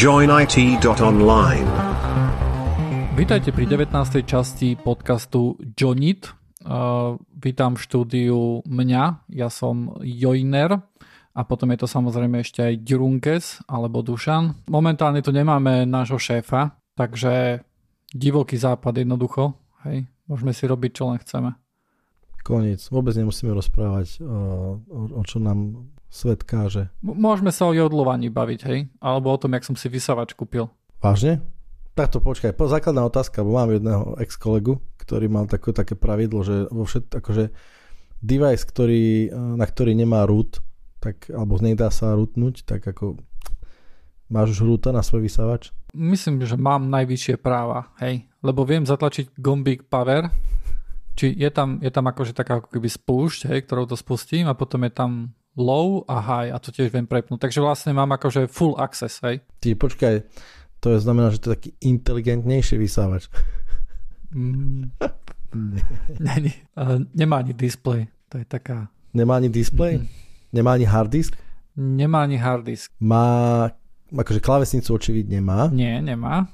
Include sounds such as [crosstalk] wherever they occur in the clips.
joinit.online. Vítajte pri 19. časti podcastu Joinit. Uh, vítam v štúdiu mňa, ja som Joiner a potom je to samozrejme ešte aj Durunkes alebo Dušan. Momentálne tu nemáme nášho šéfa, takže divoký západ jednoducho. Hej, môžeme si robiť, čo len chceme. Koniec. Vôbec nemusíme rozprávať, uh, o, o čo nám svet káže. Môžeme sa o jodlovaní baviť, hej? Alebo o tom, jak som si vysavač kúpil. Vážne? Takto počkaj, po, základná otázka, bo mám jedného ex-kolegu, ktorý mal také, také pravidlo, že vo všet, akože device, ktorý, na ktorý nemá root, tak, alebo nedá sa rootnúť, tak ako máš už roota na svoj vysavač? Myslím, že mám najvyššie práva, hej? Lebo viem zatlačiť gombík power, či je tam, je tam akože taká ako keby spúšť, hej, ktorou to spustím a potom je tam low a high a to tiež viem prepnúť. Takže vlastne mám akože full access, hej. Ty počkaj, to je znamená, že to je taký inteligentnejší vysávač. Mm, [laughs] ne, ne, uh, nemá ani display, to je taká... Nemá ani display? Mm-hmm. Nemá ani hard disk? Nemá ani hard disk. Má, akože klávesnicu očividne má. Nie, nemá.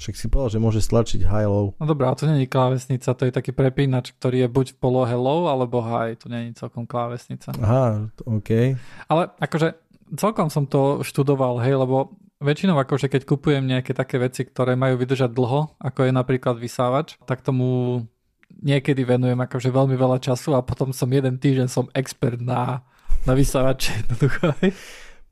Však si povedal, že môže stlačiť high low. No dobré, ale to není klávesnica, to je taký prepínač, ktorý je buď v polohe low alebo high, to není celkom klávesnica. Aha, OK. Ale akože celkom som to študoval, hej, lebo väčšinou akože keď kupujem nejaké také veci, ktoré majú vydržať dlho, ako je napríklad vysávač, tak tomu niekedy venujem akože veľmi veľa času a potom som jeden týždeň som expert na, na vysávače [laughs] jednoducho.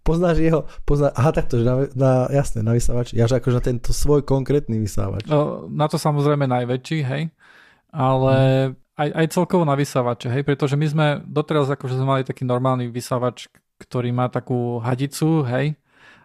Poznáš jeho, pozná, aha takto, že na, na, jasné, na vysávač, ja že akože na tento svoj konkrétny vysávač. No, na to samozrejme najväčší, hej, ale hmm. aj, aj celkovo na vysávače, hej, pretože my sme doteraz akože sme mali taký normálny vysávač, ktorý má takú hadicu, hej,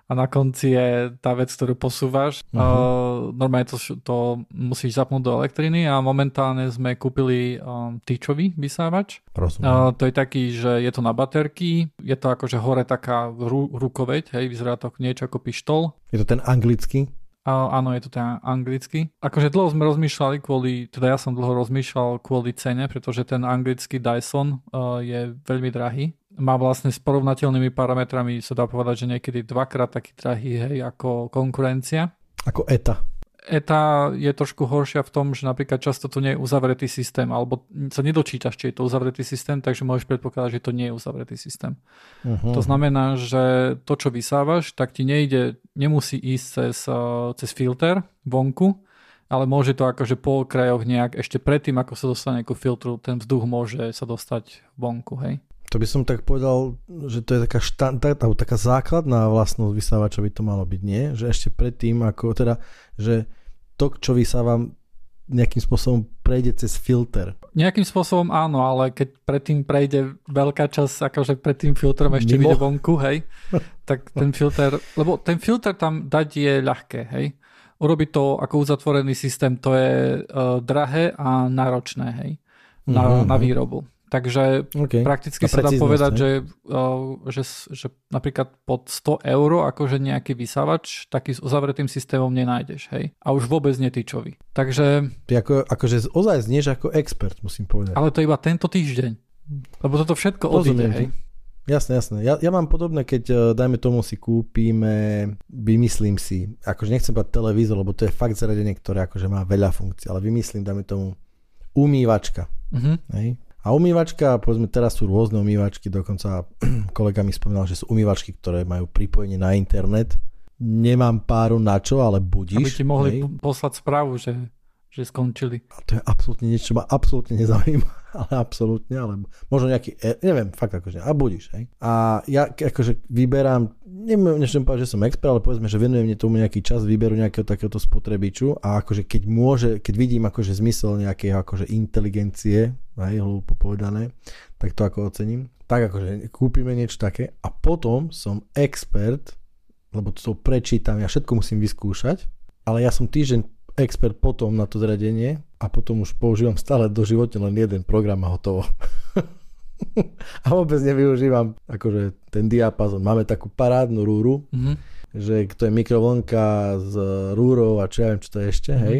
a na konci je tá vec, ktorú posúvaš. Uh-huh. Uh, normálne to, to musíš zapnúť do elektriny a momentálne sme kúpili um, tyčový vysávač. Uh, to je taký, že je to na baterky, je to akože hore taká ru, rukoveď, hej, vyzerá to niečo ako pištol. Je to ten anglický? Uh, áno, je to ten anglický. Akože dlho sme rozmýšľali kvôli, teda ja som dlho rozmýšľal kvôli cene, pretože ten anglický Dyson uh, je veľmi drahý má vlastne s porovnateľnými parametrami sa dá povedať, že niekedy dvakrát taký drahý hej, ako konkurencia. Ako ETA. ETA je trošku horšia v tom, že napríklad často to nie je uzavretý systém, alebo sa nedočítaš, či je to uzavretý systém, takže môžeš predpokladať, že to nie je uzavretý systém. Uh-huh. To znamená, že to, čo vysávaš, tak ti nejde, nemusí ísť cez, cez filter vonku, ale môže to akože po krajoch nejak ešte predtým, ako sa dostane ku filtru, ten vzduch môže sa dostať vonku, hej. To by som tak povedal, že to je taká, štandard, taká základná vlastnosť vysávača by to malo byť, nie? Že ešte predtým, ako teda, že to, čo vysávam, nejakým spôsobom prejde cez filter. Nejakým spôsobom áno, ale keď predtým prejde veľká časť, akože pred tým filtrom ešte vyjde vonku, hej, [laughs] tak ten filter, lebo ten filter tam dať je ľahké, hej. Urobiť to ako uzatvorený systém, to je uh, drahé a náročné, hej, na, uh-huh. na výrobu. Takže okay. prakticky sa dá povedať, že, že, že napríklad pod 100 eur akože nejaký vysávač taký s uzavretým systémom nenájdeš, hej? A už vôbec netýčový. Takže... Ty ako, akože ozaj znieš ako expert, musím povedať. Ale to iba tento týždeň. Lebo toto všetko odíde, hej? Jasné, jasné. Ja, ja mám podobné, keď e, dajme tomu si kúpime, vymyslím si, akože nechcem povedať televízor, lebo to je fakt zariadenie, ktoré akože má veľa funkcií, ale vymyslím, dajme tomu umývačka. Uh-huh. Hej? A umývačka, povedzme teraz sú rôzne umývačky, dokonca [clears throat] kolega mi spomínal, že sú umývačky, ktoré majú pripojenie na internet. Nemám páru na čo, ale budíš. Aby ti mohli hej. poslať správu, že, že skončili. A to je absolútne niečo, čo ma absolútne nezaujíma, ale absolútne, ale možno nejaký, e, neviem, fakt akože, a budíš, hej. A ja akože vyberám, neviem, nechcem povedať, že som expert, ale povedzme, že venujem tomu nejaký čas výberu nejakého takéhoto spotrebiču a akože keď môže, keď vidím akože zmysel nejakého akože inteligencie hej, hlúpo povedané, tak to ako ocením. Tak akože kúpime niečo také a potom som expert, lebo to prečítam, ja všetko musím vyskúšať, ale ja som týždeň expert potom na to zradenie a potom už používam stále do života len jeden program a hotovo. [laughs] a vôbec nevyužívam akože ten diapazon. Máme takú parádnu rúru, mm-hmm. že to je mikrovlnka s rúrou a čo ja viem, čo to je ešte, mm-hmm. hej.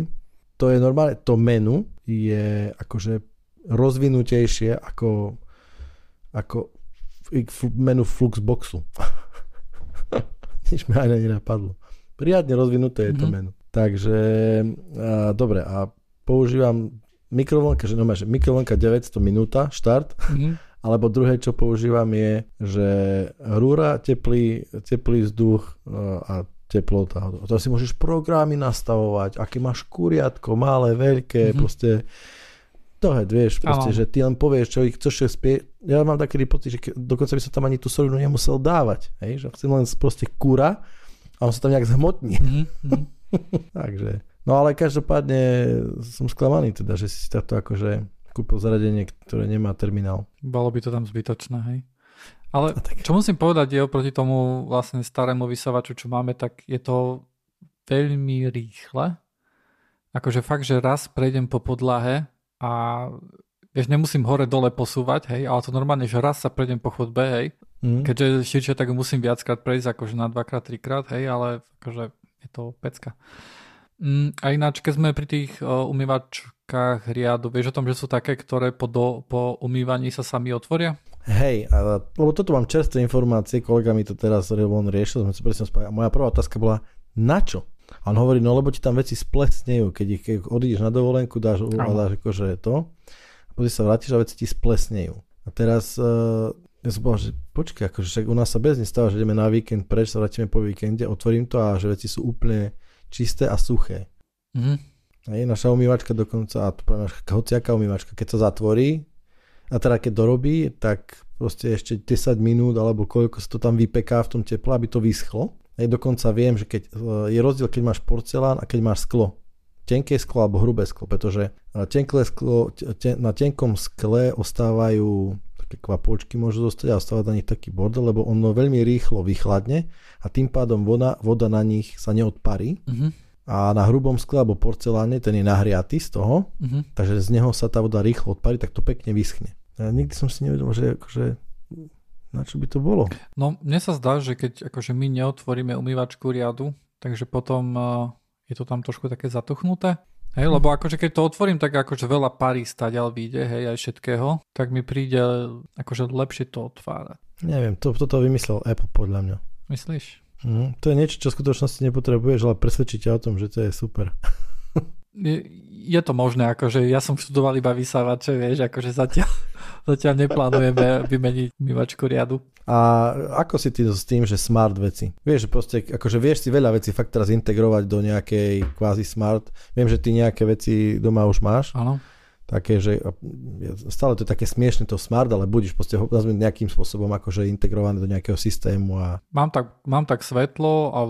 To je normálne, to menu je akože rozvinutejšie ako, ako menu Fluxboxu. [laughs] Nič mi ani nenapadlo. Riadne rozvinuté je to mm-hmm. menu. Takže, a, dobre, a používam mikrovlnka, že, no, že mikrovlnka 900 minúta, štart, mm-hmm. [laughs] alebo druhé, čo používam je, že rúra, teplý, teplý vzduch a teplota. To si môžeš programy nastavovať, aké máš kuriatko, malé, veľké, mm-hmm. proste dohead, vieš, proste, že ty len povieš, čo ich chceš spie... Ja mám taký pocit, že dokonca by som tam ani tú solinu nemusel dávať, hej, že chcem len proste kúra a on sa tam nejak zhmotní. Mm-hmm. [laughs] Takže, no ale každopádne som sklamaný teda, že si takto akože kúpil zariadenie, ktoré nemá terminál. Bolo by to tam zbytočné, hej? Ale čo musím povedať je oproti tomu vlastne starému vysavaču, čo máme, tak je to veľmi rýchle. Akože fakt, že raz prejdem po podlahe a vieš, nemusím hore-dole posúvať, hej, ale to normálne, že raz sa prejdem po chodbe, hej, mm. keďže širšie, tak musím viackrát prejsť, akože na dvakrát, trikrát, hej, ale akože je to pecka. Mm, a ináč, keď sme pri tých uh, umývačkách riadu, vieš o tom, že sú také, ktoré po, do, po umývaní sa sami otvoria? Hej, ale, lebo toto mám čerstvé informácie, kolega mi to teraz on riešil, sme sa presne spali. A moja prvá otázka bola, na čo? A on hovorí, no lebo ti tam veci splesnejú, keď ich keď odídeš na dovolenku, dáš, dáš akože to, a potom sa vrátiš a veci ti splesnejú. A teraz uh, ja som povedal, že počkaj, akože však u nás sa bez nestáva, že ideme na víkend preč, sa vrátime po víkende, otvorím to a že veci sú úplne čisté a suché. Mm-hmm. Je naša umývačka dokonca, a to práve hociaká umývačka, keď sa zatvorí, a teda keď dorobí, tak proste ešte 10 minút alebo koľko sa to tam vypeká v tom teple, aby to vyschlo. A dokonca viem, že keď, je rozdiel, keď máš porcelán a keď máš sklo. Tenké sklo alebo hrubé sklo, pretože tenké sklo, ten, na tenkom skle ostávajú také kvapôčky môžu zostať a ostáva na nich taký bordel, lebo ono veľmi rýchlo vychladne a tým pádom voda, voda na nich sa neodparí. Mm-hmm. A na hrubom skle alebo porceláne ten je nahriatý z toho, mm-hmm. takže z neho sa tá voda rýchlo odparí, tak to pekne vyschne. Ja nikdy som si nevedel, že akože, na čo by to bolo. No, mne sa zdá, že keď akože my neotvoríme umývačku riadu, takže potom uh, je to tam trošku také zatuchnuté. Hej, lebo akože keď to otvorím, tak akože veľa parí staďal vyjde, hej, aj všetkého, tak mi príde akože lepšie to otvárať. Neviem, to, toto vymyslel Apple podľa mňa. Myslíš? Mm, to je niečo, čo v skutočnosti nepotrebuješ, ale presvedčíte o tom, že to je super. Je, to možné, akože ja som študoval iba vysávače, vieš, akože zatiaľ, [laughs] zatiaľ neplánujeme [laughs] vymeniť myvačku riadu. A ako si ty s tým, že smart veci? Vieš, že proste, akože vieš si veľa vecí fakt teraz integrovať do nejakej kvázi smart. Viem, že ty nejaké veci doma už máš. Áno. Také, že stále to je také smiešne to smart, ale budeš proste nejakým spôsobom akože integrované do nejakého systému. A... Mám, tak, mám tak svetlo a,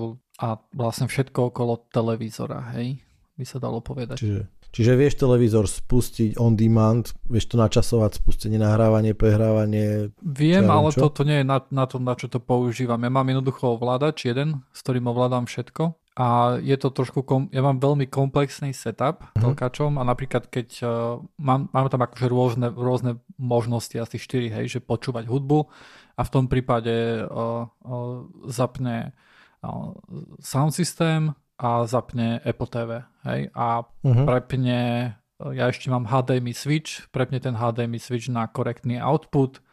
a vlastne všetko okolo televízora, hej? By sa dalo povedať. Čiže, čiže vieš televízor spustiť on demand, vieš to načasovať, spustenie, nahrávanie, prehrávanie. Viem, ale čo? toto nie je na, na to, na čo to používam. Ja mám jednoducho ovládač jeden, s ktorým ovládam všetko a je to trošku, kom, ja mám veľmi komplexný setup uh-huh. telkačom a napríklad keď uh, mám, máme tam akože rôzne, rôzne možnosti, asi 4, hej, že počúvať hudbu a v tom prípade uh, uh, zapne sound systém, a zapne Apple TV. Hej? A uh-huh. prepne, ja ešte mám HDMI switch, prepne ten HDMI switch na korektný output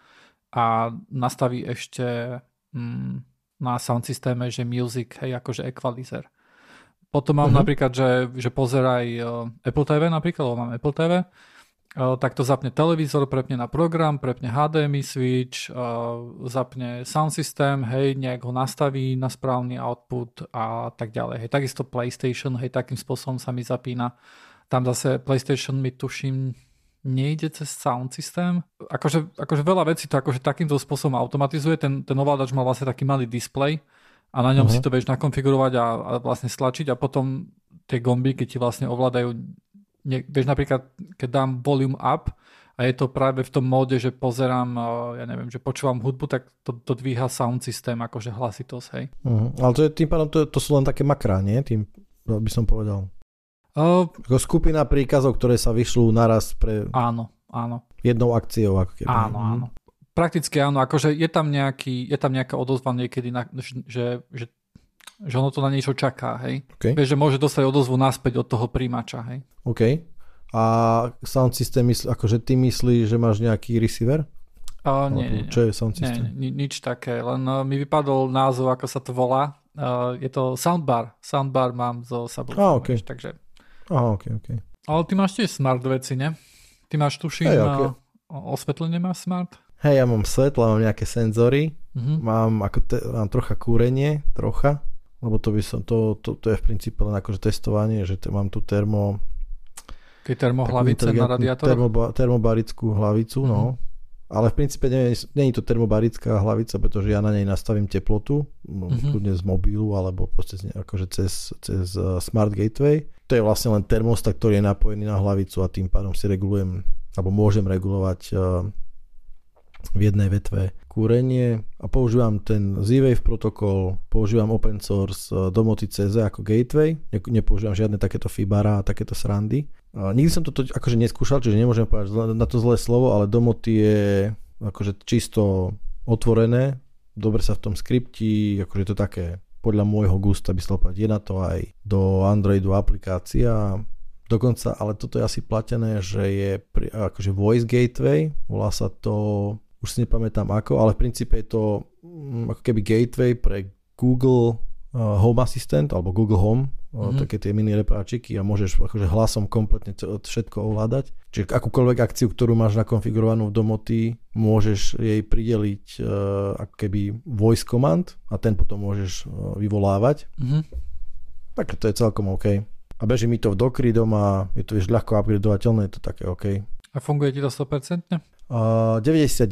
a nastaví ešte mm, na sound systéme, že music, hej, akože equalizer. Potom mám uh-huh. napríklad, že, že pozeraj uh, Apple TV napríklad, lebo mám Apple TV, tak to zapne televízor, prepne na program, prepne HDMI switch, zapne sound system, hej, nejak ho nastaví na správny output a tak ďalej. Hej, takisto PlayStation, hej, takým spôsobom sa mi zapína. Tam zase PlayStation mi tuším nejde cez sound systém. Akože, akože veľa vecí to akože takýmto spôsobom automatizuje. Ten, ten ovládač má vlastne taký malý display a na ňom uh-huh. si to vieš nakonfigurovať a, a vlastne stlačiť a potom tie gombíky ti vlastne ovládajú nie, vieš napríklad, keď dám volume up a je to práve v tom móde, že pozerám, ja neviem, že počúvam hudbu, tak to, to dvíha sound systém, akože hlasitosť, hej. Uh, ale to je tým pádom, to, to sú len také makrá, nie? Tým by som povedal. Uh, Ako skupina príkazov, ktoré sa vyšľú naraz pre... Áno, áno. Jednou akciou. Ako keby. Áno, áno. Prakticky áno, akože je tam, nejaký, je tam nejaká odozva niekedy, na, že, že že ono to na niečo čaká, hej. Okay. Vieš, že môže dostať odozvu naspäť od toho príjimača, hej. OK. A sound system, mysl, akože ty myslíš, že máš nejaký receiver? Uh, nie, nie, Čo je sound system? Nie, nič také, len uh, mi vypadol názov, ako sa to volá. Uh, je to soundbar. Soundbar mám zo subwooferom. Ah, okay. takže... Aha, ok, ok. Ale ty máš tiež smart veci, ne? Ty máš tuším, hey, okay. osvetlenie máš smart? Hej, ja mám svetla, mám nejaké senzory, Uh-huh. mám, ako te, mám trocha kúrenie, trocha, lebo to by som, to, to, to je v princípe len akože testovanie, že te, mám tu termo, Keď termohlavice na radiátoroch? termoba, termobarickú hlavicu, Mhm. no. Ale v princípe nie, nie je to termobarická hlavica, pretože ja na nej nastavím teplotu, Mhm. kľudne z mobilu alebo proste z, akože cez, cez uh, Smart Gateway. To je vlastne len termostat, ktorý je napojený na hlavicu a tým pádom si regulujem, alebo môžem regulovať uh, v jednej vetve kúrenie a používam ten Z-Wave protokol, používam open source uh, Domoty CZ ako gateway, ne, nepoužívam žiadne takéto Fibara a takéto srandy. Uh, nikdy som to akože neskúšal, čiže nemôžem povedať na to zlé slovo, ale Domoty je akože čisto otvorené, dobre sa v tom skripti, akože to také podľa môjho gusta by povedať, je na to aj do Androidu aplikácia, dokonca, ale toto je asi platené, že je pri, akože voice gateway, volá sa to už si nepamätám ako, ale v princípe je to mm, ako keby gateway pre Google uh, Home Assistant alebo Google Home, Mhm. také tie mini repráčiky a môžeš akože hlasom kompletne všetko ovládať. Čiže akúkoľvek akciu, ktorú máš nakonfigurovanú v domoty, môžeš jej prideliť uh, ako keby voice command a ten potom môžeš vyvolávať. Uh-huh. Tak to je celkom OK. A beží mi to v Dockry doma, je to vieš ľahko upgradovateľné, je to také OK. A funguje ti to 100%? Uh, 99.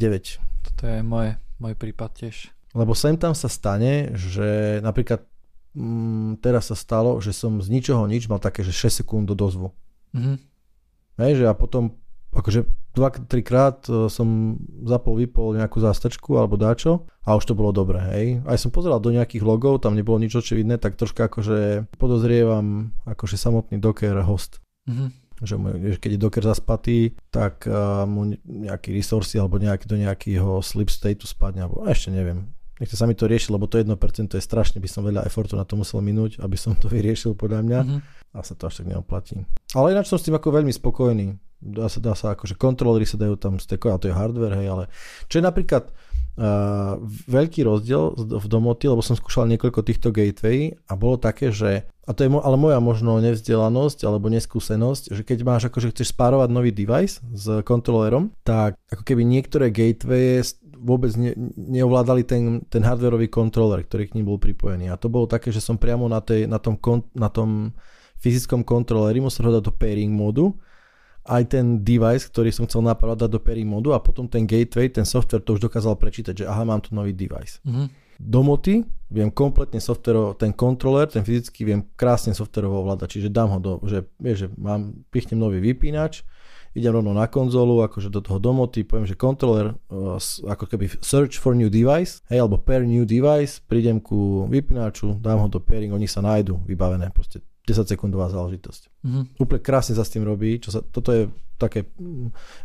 Toto je moje, môj prípad tiež. Lebo sem tam sa stane, že napríklad mm, teraz sa stalo, že som z ničoho nič mal také, že 6 sekúnd do dozvu. Uh-huh. Hej, že a potom akože 2-3 krát e, som zapol, vypol nejakú zástačku alebo dáčo a už to bolo dobré, hej. Aj som pozeral do nejakých logov, tam nebolo nič očividné, tak troška akože podozrievam akože samotný Docker host. Uh-huh. Že keď je Docker zaspatý, tak uh, mu ne- nejaký resursy alebo nejaký do nejakého sleep stateu spadne, alebo ešte neviem. Nechce sa mi to riešiť, lebo to 1% je strašne, by som veľa effortu na to musel minúť, aby som to [laughs] vyriešil podľa mňa Uh-huh. a sa to až tak neoplatí. Ale ináč som s tým ako veľmi spokojný. Dá sa, dá sa akože kontrolery sa dajú tam stekovať, a to je hardware, hej, ale čo je napríklad uh, veľký rozdiel v domoty, lebo som skúšal niekoľko týchto gateway a bolo také, že a to je mo- ale moja možno nevzdelanosť alebo neskúsenosť, že keď máš akože chceš spárovať nový device s kontrolerom, tak ako keby niektoré gateway vôbec ne, neovládali ten, ten hardwareový kontroler, ktorý k ním bol pripojený. A to bolo také, že som priamo na, tej, na, tom, kon, na tom fyzickom kontroleri musel ho dať do pairing modu aj ten device, ktorý som chcel napadať dať do pairing modu a potom ten gateway, ten software to už dokázal prečítať, že aha, mám tu nový device. Uh-huh. Domoty viem kompletne software, ten kontroler, ten fyzický viem krásne softwareovo ovládať, čiže dám ho do, že, vieš, že mám, pichnem nový vypínač, idem rovno na konzolu, akože do toho domoty, poviem, že kontroler, uh, s- ako keby search for new device, hej, alebo pair new device, prídem ku vypínaču, dám ho do pairing, oni sa nájdu, vybavené, proste 10 sekundová záležitosť. Uh-huh. Úplne krásne sa s tým robí, čo sa, toto je také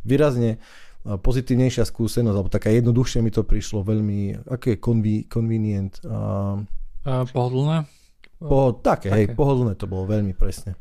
výrazne uh, pozitívnejšia skúsenosť, alebo taká jednoduchšie mi to prišlo, veľmi, aké je convi, convenient, uh, Uh, pohodlné? po, také, hej, Také. pohodlné to bolo veľmi presne.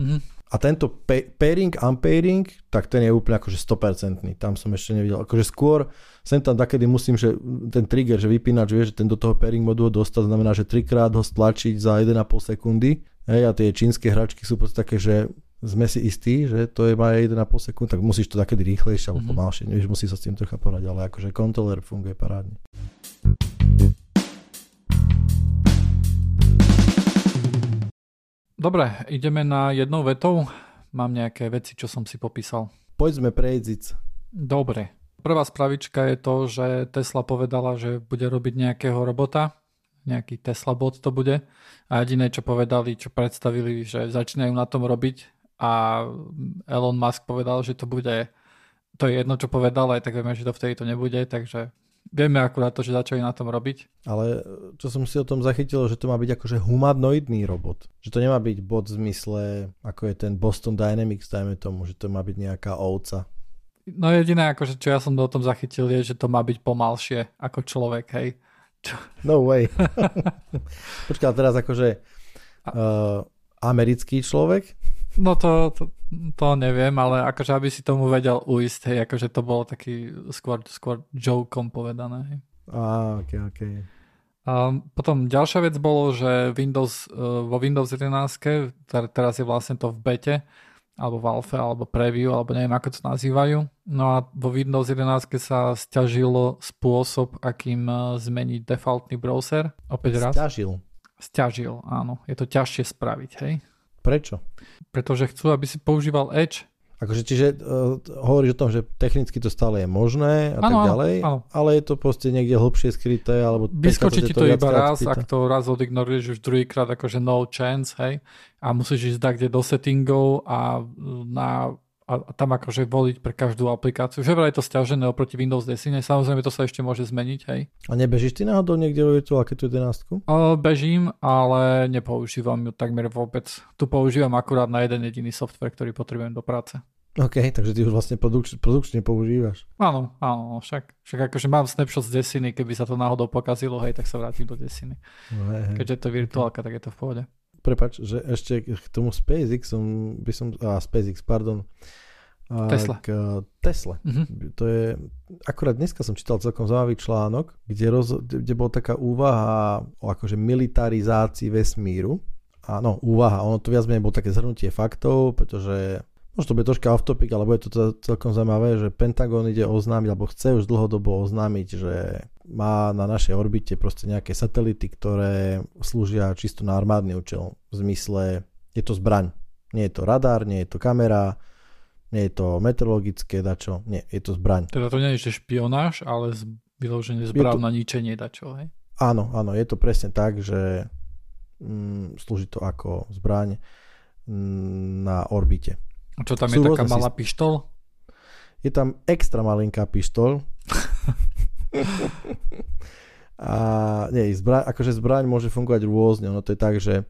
Uh-huh. A tento pa- pairing, unpairing, tak ten je úplne akože 100%. Tam som ešte nevidel. Akože skôr sem tam takedy musím, že ten trigger, že vypínač vie, že ten do toho pairing modu ho dostať, znamená, že trikrát ho stlačiť za 1,5 sekundy. Hej, a tie čínske hračky sú proste také, že sme si istí, že to je má 1,5 sekúnd, tak musíš to takedy rýchlejšie alebo Mhm. pomalšie. Nevieš, musí sa s tým trocha porať, ale akože kontroler funguje parádne. Dobre, ideme na jednou vetou. Mám nejaké veci, čo som si popísal. Poďme prejdziť. Dobre. Prvá spravička je to, že Tesla povedala, že bude robiť nejakého robota. Nejaký Tesla bot to bude. A jediné, čo povedali, čo predstavili, že začínajú na tom robiť. A Elon Musk povedal, že to bude... To je jedno, čo povedal, aj tak vieme, že to vtedy to nebude, takže vieme akurát to, že začali na tom robiť. Ale čo som si o tom zachytil, že to má byť akože humanoidný robot. Že to nemá byť bot v zmysle, ako je ten Boston Dynamics, dajme tomu, že to má byť nejaká ovca. No jediné, akože, čo ja som o tom zachytil, je, že to má byť pomalšie ako človek, hej. No way. [laughs] Počkaj, teraz akože uh, americký človek? No to, to, to neviem, ale akože aby si tomu vedel uísť, hej, akože to bolo taký skôr, skôr jokom povedané. Hej. Á, ok, ok. A potom ďalšia vec bolo, že Windows, vo Windows 11, teraz je vlastne to v bete, alebo v alfe, alebo preview, alebo neviem, ako to nazývajú. No a vo Windows 11 sa stiažilo spôsob, akým zmeniť defaultný browser. Opäť raz. Stiažil. Stiažil, áno. Je to ťažšie spraviť, hej? Prečo? Pretože chcú, aby si používal Edge Akože, čiže uh, hovoríš o tom, že technicky to stále je možné a ano, tak ďalej, ano. ale je to proste niekde hlbšie skryté, alebo... Vyskočí ti to, to iba raz, spýta. ak to raz odignoruješ už druhýkrát, akože no chance, hej, a musíš ísť kde do settingov a na a tam akože voliť pre každú aplikáciu. Že je to stiažené oproti Windows 10, samozrejme to sa ešte môže zmeniť, hej. A nebežíš ty náhodou niekde vo virtuálke tú 11? Uh, bežím, ale nepoužívam ju takmer vôbec. Tu používam akurát na jeden jediný software, ktorý potrebujem do práce. OK, takže ty už vlastne produk- produkčne používaš. Áno, áno, však, však akože mám snapshot z desiny, keby sa to náhodou pokazilo, hej, tak sa vrátim do desiny. No, hej, Keďže je to virtuálka, tak je to v pohode prepač, že ešte k tomu SpaceX som, by som, a SpaceX, pardon, a Tesla. K Tesla. Uh-huh. To je, akurát dneska som čítal celkom zaujímavý článok, kde, roz, kde bola taká úvaha o akože militarizácii vesmíru. Áno, úvaha, ono to viac menej bolo také zhrnutie faktov, pretože Možno to bude troška off topic, ale bude to celkom zaujímavé, že Pentagon ide oznámiť, alebo chce už dlhodobo oznámiť, že má na našej orbite proste nejaké satelity, ktoré slúžia čisto na armádny účel. V zmysle, je to zbraň. Nie je to radar, nie je to kamera, nie je to meteorologické dačo, nie, je to zbraň. Teda to nie je špionáž, ale vyloženie zbraň to... na ničenie dačo, hej? Áno, áno, je to presne tak, že mm, slúži to ako zbraň mm, na orbite. Čo tam Sú je taká malá pištol? Je tam extra malinká pištol. [laughs] a nie, zbraň, akože zbraň môže fungovať rôzne. Ono to je tak, že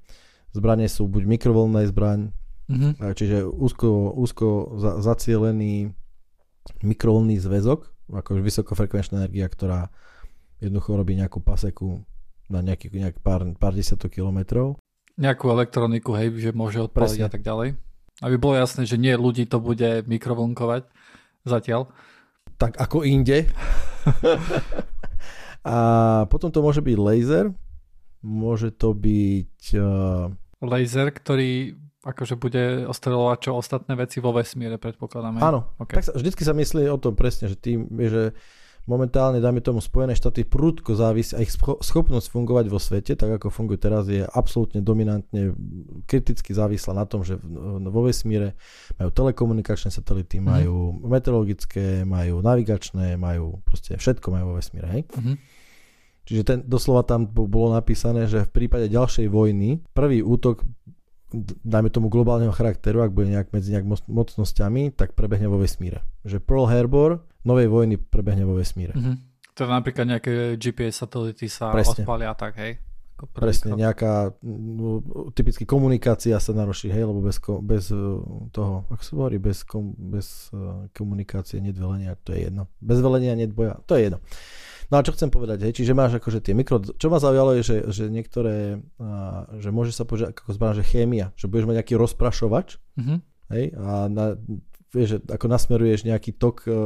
zbranie sú buď mikrovlnné zbraň, mm-hmm. čiže úzko, úzko za, zacielený mikrovlnný zväzok, akože vysokofrekvenčná energia, ktorá jednoducho robí nejakú paseku na nejaký, nejak pár, pár desiatok kilometrov. Nejakú elektroniku, hej, že môže odpaliť Presne. a tak ďalej. Aby bolo jasné, že nie ľudí to bude mikrovlnkovať zatiaľ. Tak ako inde. [laughs] a potom to môže byť laser. Môže to byť... Uh... Laser, ktorý akože bude ostreľovať čo ostatné veci vo vesmíre, predpokladáme. Áno, okay. tak sa, vždycky sa myslí o tom presne, že tým, že momentálne, dáme tomu, Spojené štáty prudko závisí a ich schopnosť fungovať vo svete, tak ako funguje teraz, je absolútne dominantne kriticky závislá na tom, že vo vesmíre majú telekomunikačné satelity, mm-hmm. majú meteorologické, majú navigačné, majú proste všetko majú vo vesmíre, hej? Mm-hmm. Čiže ten, doslova tam bolo napísané, že v prípade ďalšej vojny prvý útok dajme tomu globálneho charakteru, ak bude nejak medzi nejak mocnosťami, tak prebehne vo vesmíre. Že Pearl Harbor novej vojny prebehne vo vesmíre. Mm-hmm. Teda napríklad nejaké GPS satelity sa Presne. odpalia tak, hej? Presne, nejaká no, typicky komunikácia sa naruší, hej, lebo bez, bez e, toho, ako sa hovorí, bez, kom, bez uh, komunikácie, nedvelenia, to je jedno. Bez velenia, nedboja, to je jedno. No a čo chcem povedať, hej, čiže máš akože tie mikro... Čo ma zaujalo je, že, že niektoré, uh, že môže sa povedať ako zbraň, že chémia, že budeš mať nejaký rozprašovač, mm-hmm. hej, a na, vieš, že ako nasmeruješ nejaký tok, e, e,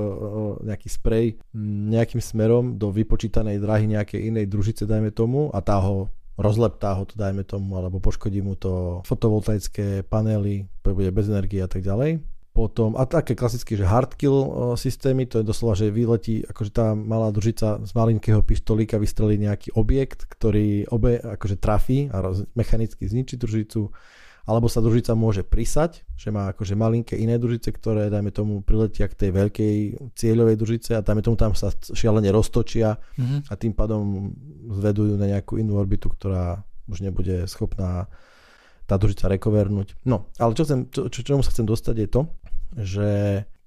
nejaký sprej nejakým smerom do vypočítanej dráhy nejakej inej družice, dajme tomu, a tá ho rozleptá ho to, dajme tomu, alebo poškodí mu to fotovoltaické panely, bude bez energie a tak ďalej. Potom, a také klasické, že hardkill systémy, to je doslova, že vyletí, akože tá malá družica z malinkého pištolíka vystrelí nejaký objekt, ktorý obe akože trafí a roz, mechanicky zničí družicu alebo sa družica môže prisať, že má akože malinké iné družice, ktoré, dajme tomu, priletia k tej veľkej cieľovej družice a dajme tomu tam sa šialene roztočia mm-hmm. a tým pádom zvedujú na nejakú inú orbitu, ktorá už nebude schopná tá družica rekovernúť. No, ale čo chcem, čo, čo, čomu sa chcem dostať je to, že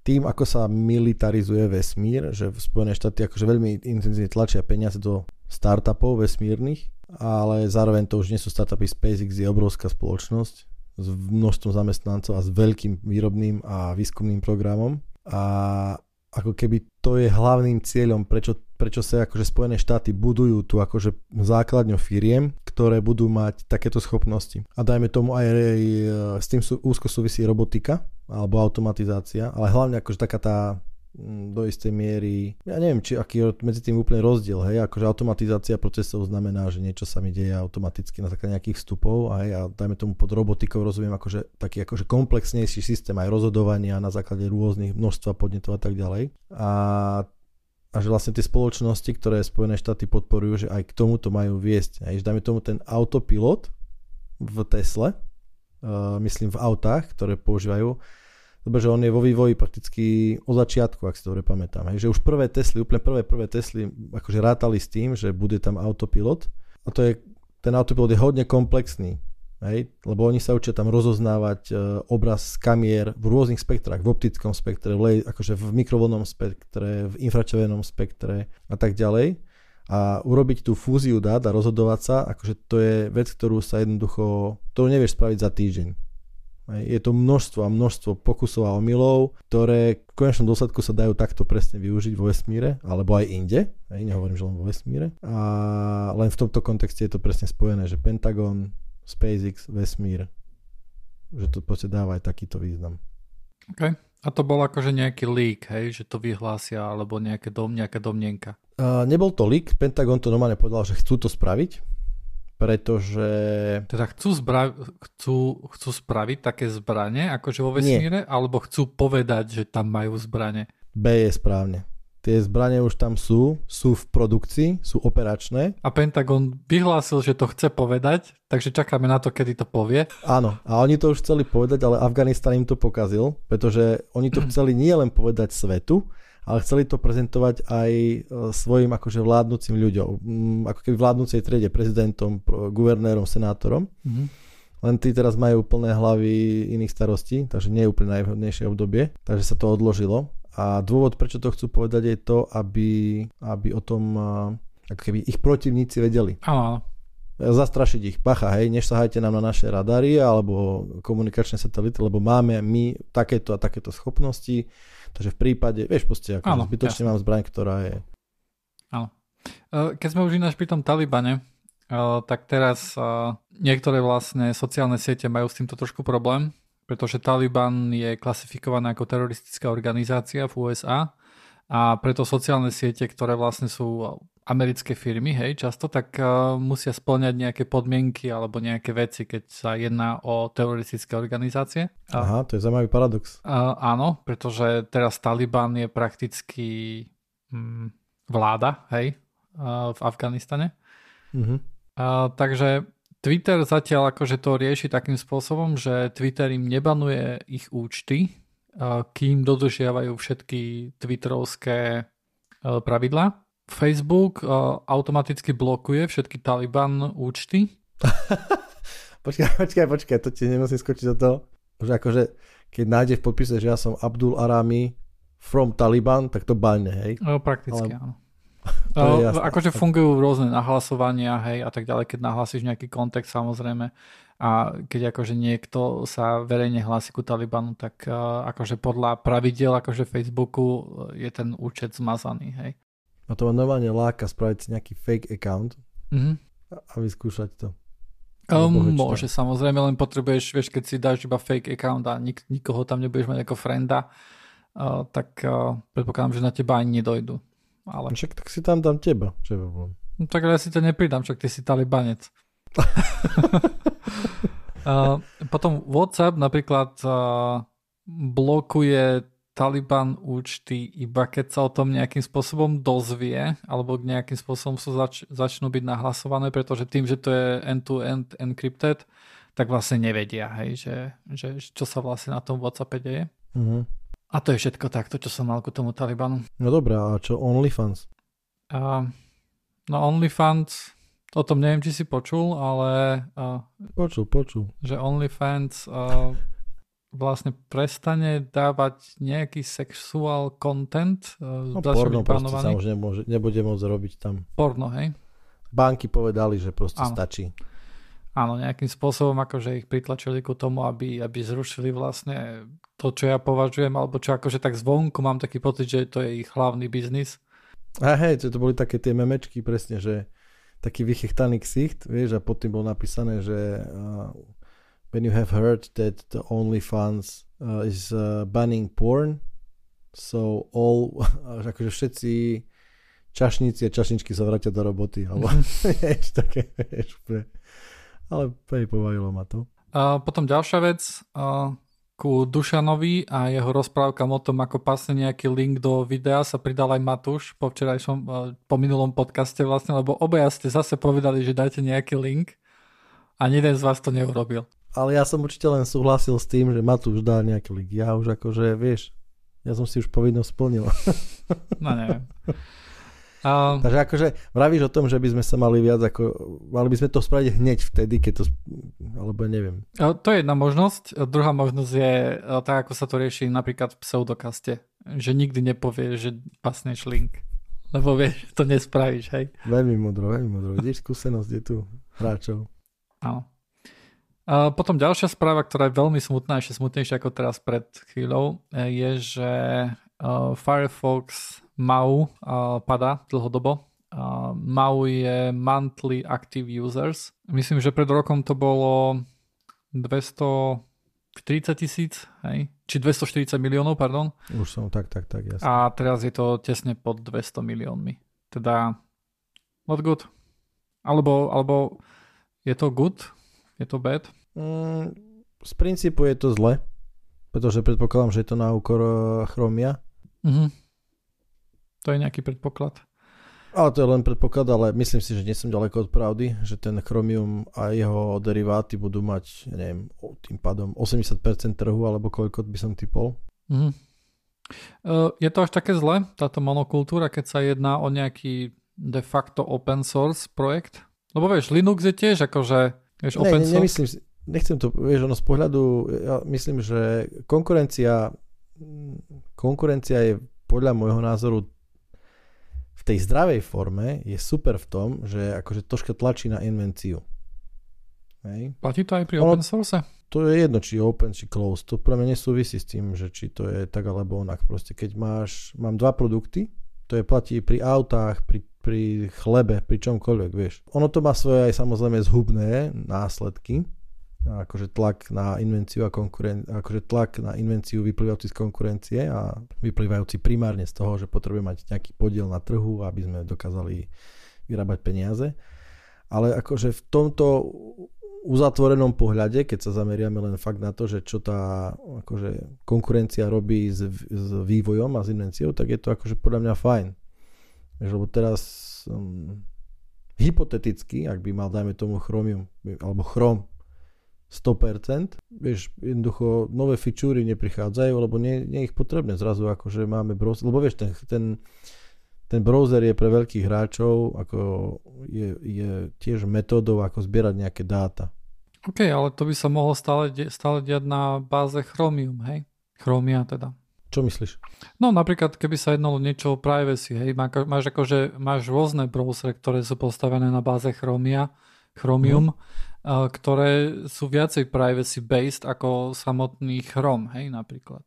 tým, ako sa militarizuje vesmír, že v Spojené štáty akože veľmi intenzívne tlačia peniaze do startupov vesmírnych, ale zároveň to už nie sú startupy, SpaceX je obrovská spoločnosť, s množstvom zamestnancov a s veľkým výrobným a výskumným programom. A ako keby to je hlavným cieľom, prečo, prečo sa akože Spojené štáty budujú tu akože základňou firiem, ktoré budú mať takéto schopnosti. A dajme tomu aj, s tým sú, úzko súvisí robotika alebo automatizácia, ale hlavne akože taká tá mm, do istej miery, ja neviem, či aký je medzi tým úplne rozdiel, hej, akože automatizácia procesov znamená, že niečo sa mi deje automaticky na základe nejakých vstupov, hej, a dajme tomu pod robotikou rozumiem akože taký akože komplexnejší systém aj rozhodovania na základe rôznych množstva podnetov a tak ďalej. A a že vlastne tie spoločnosti, ktoré Spojené štáty podporujú, že aj k tomuto majú viesť. Aj, že dajme tomu ten autopilot v Tesle, uh, myslím v autách, ktoré používajú, lebo že on je vo vývoji prakticky od začiatku, ak si dobre pamätám. Hej, že už prvé Tesly, úplne prvé prvé Tesly akože rátali s tým, že bude tam autopilot a to je, ten autopilot je hodne komplexný. Hej? Lebo oni sa učia tam rozoznávať e, obraz z kamier v rôznych spektrách, v optickom spektre, v, akože v mikrovlnom spektre, v infračervenom spektre a tak ďalej. A urobiť tú fúziu dát a rozhodovať sa, akože to je vec, ktorú sa jednoducho, ktorú nevieš spraviť za týždeň. Je to množstvo a množstvo pokusov a omylov, ktoré v konečnom dôsledku sa dajú takto presne využiť vo vesmíre, alebo aj inde. Hej? Nehovorím, že len vo vesmíre. A len v tomto kontexte je to presne spojené, že Pentagon SpaceX, vesmír, že to proste dáva aj takýto význam. OK. A to bol akože nejaký leak, hej, že to vyhlásia, alebo nejaké dom, nejaká domnenka? Uh, nebol to leak, Pentagon to normálne povedal, že chcú to spraviť, pretože... Teda chcú, zbra- chcú, chcú spraviť také zbranie, akože vo vesmíre, Nie. alebo chcú povedať, že tam majú zbranie? B je správne. Tie zbranie už tam sú, sú v produkcii, sú operačné. A Pentagon vyhlásil, že to chce povedať, takže čakáme na to, kedy to povie. Áno, a oni to už chceli povedať, ale Afganistan im to pokazil, pretože oni to [clears throat] chceli nie len povedať svetu, ale chceli to prezentovať aj e, svojim akože vládnúcim ľuďom, mm, ako keby vládnúcej triede, prezidentom, guvernérom, senátorom. Mm-hmm. Len tí teraz majú plné hlavy iných starostí, takže nie je úplne najvhodnejšie obdobie, takže sa to odložilo. A dôvod, prečo to chcú povedať, je to, aby, aby o tom ako keby ich protivníci vedeli. Áno, zastrašiť ich. Pacha, hej, nesahajte nám na naše radary alebo komunikačné satelity, lebo máme my takéto a takéto schopnosti. Takže v prípade, vieš, proste, ako áno, zbytočne jasne. mám zbraň, ktorá je... Áno. E, keď sme už ináč pri tom Talibane, e, tak teraz e, niektoré vlastne sociálne siete majú s týmto trošku problém, pretože Taliban je klasifikovaná ako teroristická organizácia v USA a preto sociálne siete, ktoré vlastne sú americké firmy, hej, často, tak uh, musia splňať nejaké podmienky alebo nejaké veci, keď sa jedná o teroristické organizácie. Aha, to je zaujímavý paradox. Uh, áno, pretože teraz Taliban je prakticky um, vláda, hej, uh, v Afganistane. Uh-huh. Uh, takže Twitter zatiaľ akože to rieši takým spôsobom, že Twitter im nebanuje ich účty, kým dodržiavajú všetky twitterovské pravidlá. Facebook automaticky blokuje všetky Taliban účty. [laughs] počkaj, počkaj, počkaj, to ti nemusím skočiť do toho. Že akože, keď nájde v podpise, že ja som Abdul Arami from Taliban, tak to baľne, hej? No, prakticky, Ale... áno. Uh, akože fungujú rôzne nahlasovania, hej, a tak ďalej, keď nahlasíš nejaký kontext samozrejme a keď akože niekto sa verejne hlási ku Talibanu, tak uh, akože podľa pravidel akože Facebooku je ten účet zmazaný, hej. A to ma normálne láka spraviť si nejaký fake account mm-hmm. a vyskúšať to. Um, môže, samozrejme, len potrebuješ, vieš, keď si dáš iba fake account a nik- nikoho tam nebudeš mať ako frenda, uh, tak uh, predpokladám, že na teba ani nedojdu. Ale... Však tak si tam dám teba, čo je problém. No, tak ja si to nepridám, však ty si talibanec. uh, [laughs] potom WhatsApp napríklad uh, blokuje Taliban účty iba keď sa o tom nejakým spôsobom dozvie alebo nejakým spôsobom sú zač- začnú byť nahlasované, pretože tým, že to je end-to-end encrypted, tak vlastne nevedia, hej, že, že čo sa vlastne na tom WhatsAppe deje. Uh-huh. A to je všetko takto, čo som mal ku tomu Talibanu. No dobré, a čo OnlyFans? Uh, no OnlyFans, o tom neviem, či si počul, ale... Uh, počul, počul. Že OnlyFans uh, vlastne prestane dávať nejaký sexual content. Uh, no porno proste sa už nemôže, nebude môcť robiť tam. Porno, hej? Banky povedali, že proste Áno. stačí áno, nejakým spôsobom akože ich pritlačili ku tomu, aby, aby zrušili vlastne to, čo ja považujem, alebo čo akože tak zvonku mám taký pocit, že to je ich hlavný biznis. A hej, to, to boli také tie memečky presne, že taký vychechtaný ksicht, vieš, a pod tým bolo napísané, že uh, when you have heard that the OnlyFans uh, is uh, banning porn, so all, [laughs] akože všetci čašníci a čašničky sa vrátia do roboty, alebo [laughs] [laughs] vieš, také, vieš, pre... ale pej, pobavilo ma to. A potom ďalšia vec, a ku Dušanovi a jeho rozprávkam o tom, ako pasne nejaký link do videa sa pridal aj Matúš po včerajšom, po minulom podcaste vlastne, lebo obaja ste zase povedali, že dajte nejaký link a jeden z vás to neurobil. Ale ja som určite len súhlasil s tým, že Matúš dá nejaký link. Ja už akože, vieš, ja som si už povinnosť splnil. No neviem. [laughs] Um, Takže akože vravíš o tom, že by sme sa mali viac ako, mali by sme to spraviť hneď vtedy, keď to, alebo neviem. To je jedna možnosť. Druhá možnosť je tak, ako sa to rieši napríklad v pseudokaste, že nikdy nepovie, že pasneš link. Lebo vieš, to nespravíš, hej. Veľmi mudro, veľmi mudro. Vidíš skúsenosť je tu hráčov. Áno. A potom ďalšia správa, ktorá je veľmi smutná, ešte smutnejšia ako teraz pred chvíľou, je, že Firefox MAU uh, pada dlhodobo. Uh, MAU je Monthly Active Users. Myslím, že pred rokom to bolo 240 tisíc, hej? či 240 miliónov, pardon. Už som, tak, tak, tak, jasne. A teraz je to tesne pod 200 miliónmi. Teda not good. Alebo, alebo je to good? Je to bad? Mm, z princípu je to zle, pretože predpokladám, že je to na úkor eh, Chromia. Mm-hmm. To je nejaký predpoklad. Ale to je len predpoklad, ale myslím si, že nie som ďaleko od pravdy, že ten Chromium a jeho deriváty budú mať, ja neviem, tým pádom 80% trhu, alebo koľko by som typol. Mm. Je to až také zle, táto monokultúra, keď sa jedná o nejaký de facto open source projekt? Lebo vieš, Linux je tiež akože vieš, open ne, source. Nemyslím si, nechcem to, vieš, ono z pohľadu, ja myslím, že konkurencia konkurencia je podľa môjho názoru v tej zdravej forme je super v tom, že akože troška tlačí na invenciu. Hej. Platí to aj pri ono, open source? To je jedno, či open, či closed. To pre mňa nesúvisí s tým, že či to je tak alebo onak. Proste keď máš, mám dva produkty, to je platí pri autách, pri, pri chlebe, pri čomkoľvek, vieš. Ono to má svoje aj samozrejme zhubné následky, akože tlak na invenciu a konkuren- akože tlak na invenciu vyplývajúci z konkurencie a vyplývajúci primárne z toho, že potrebujeme mať nejaký podiel na trhu, aby sme dokázali vyrábať peniaze. Ale akože v tomto uzatvorenom pohľade, keď sa zameriame len fakt na to, že čo tá akože, konkurencia robí s, s vývojom a s invenciou, tak je to akože podľa mňa fajn. Lebo teraz um, hypoteticky, ak by mal, dajme tomu Chromium, alebo Chrome 100%, vieš, jednoducho nové fičúry neprichádzajú, lebo nie, nie je ich potrebné zrazu, akože máme browser, lebo vieš, ten, ten, ten browser je pre veľkých hráčov, ako je, je tiež metódou, ako zbierať nejaké dáta. OK, ale to by sa mohlo stále, stále diať na báze Chromium, hej? Chromia teda. Čo myslíš? No napríklad, keby sa jednalo niečo o privacy, hej, máš akože, máš rôzne browsery, ktoré sú postavené na báze Chromia, Chromium, mm ktoré sú viacej privacy based ako samotný Chrome, hej, napríklad.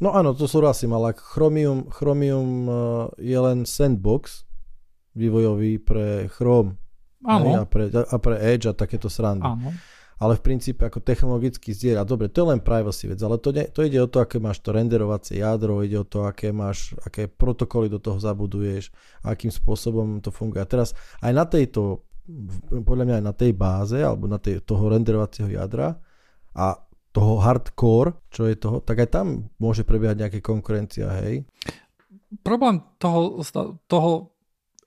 No áno, to súhlasím, ale Chromium, Chromium e, je len sandbox vývojový pre Chrome áno. a, pre, a pre Edge a takéto srandy. Áno. Ale v princípe ako technologický zdieľa, dobre, to je len privacy vec, ale to, ne, to ide o to, aké máš to renderovacie jadro, ide o to, aké máš, aké protokoly do toho zabuduješ, akým spôsobom to funguje. A teraz aj na tejto podľa mňa aj na tej báze alebo na tej, toho renderovacieho jadra a toho hardcore, čo je toho, tak aj tam môže prebiehať nejaké konkurencia, hej? Problém toho, toho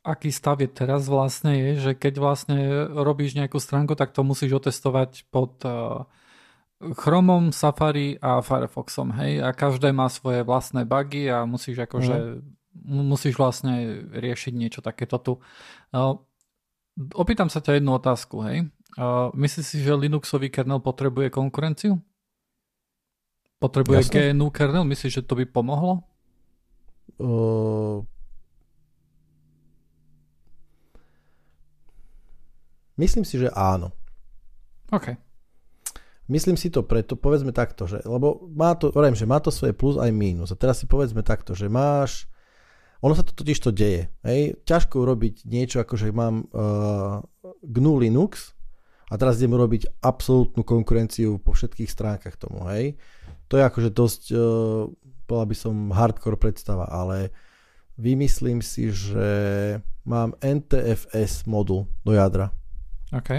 aký stav je teraz vlastne je, že keď vlastne robíš nejakú stránku, tak to musíš otestovať pod uh, Chromom, Safari a Firefoxom, hej? A každé má svoje vlastné bugy a musíš akože mm. musíš vlastne riešiť niečo takéto tu. Uh, Opýtam sa ťa jednu otázku, hej. Uh, myslíš si, že Linuxový kernel potrebuje konkurenciu? Potrebuje Jasne. GNU kernel? Myslíš, že to by pomohlo? Uh, myslím si, že áno. OK. Myslím si to preto, povedzme takto, že, lebo má to, hovorím, že má to svoje plus aj mínus. A teraz si povedzme takto, že máš ono sa to totiž to deje. Hej. Ťažko urobiť niečo, ako že mám uh, GNU Linux a teraz idem urobiť absolútnu konkurenciu po všetkých stránkach tomu. Hej. to je akože dosť, uh, bola by som hardcore predstava, ale vymyslím si, že mám NTFS modul do jadra. OK.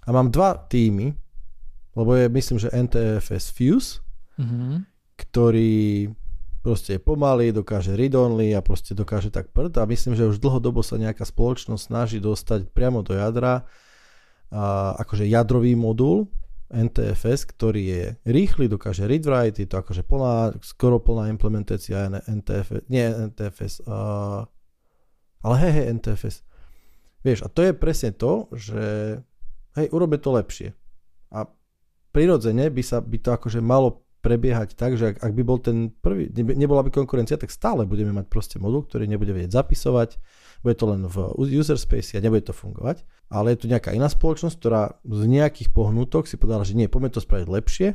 A mám dva týmy, lebo je, myslím, že NTFS Fuse, mm-hmm. ktorý proste je pomalý, dokáže read-only a proste dokáže tak prd a myslím, že už dlhodobo sa nejaká spoločnosť snaží dostať priamo do jadra a, akože jadrový modul NTFS, ktorý je rýchly, dokáže read-write, je to akože plná, skoro plná implementácia NTFS, nie NTFS, uh, ale hej, hej, NTFS. Vieš, a to je presne to, že hej, urobe to lepšie. A prirodzene by sa by to akože malo prebiehať tak, že ak, ak by bol ten prvý, nebola by konkurencia, tak stále budeme mať proste modul, ktorý nebude vedieť zapisovať, bude to len v user space a nebude to fungovať, ale je tu nejaká iná spoločnosť, ktorá z nejakých pohnutok si povedala, že nie, poďme to spraviť lepšie,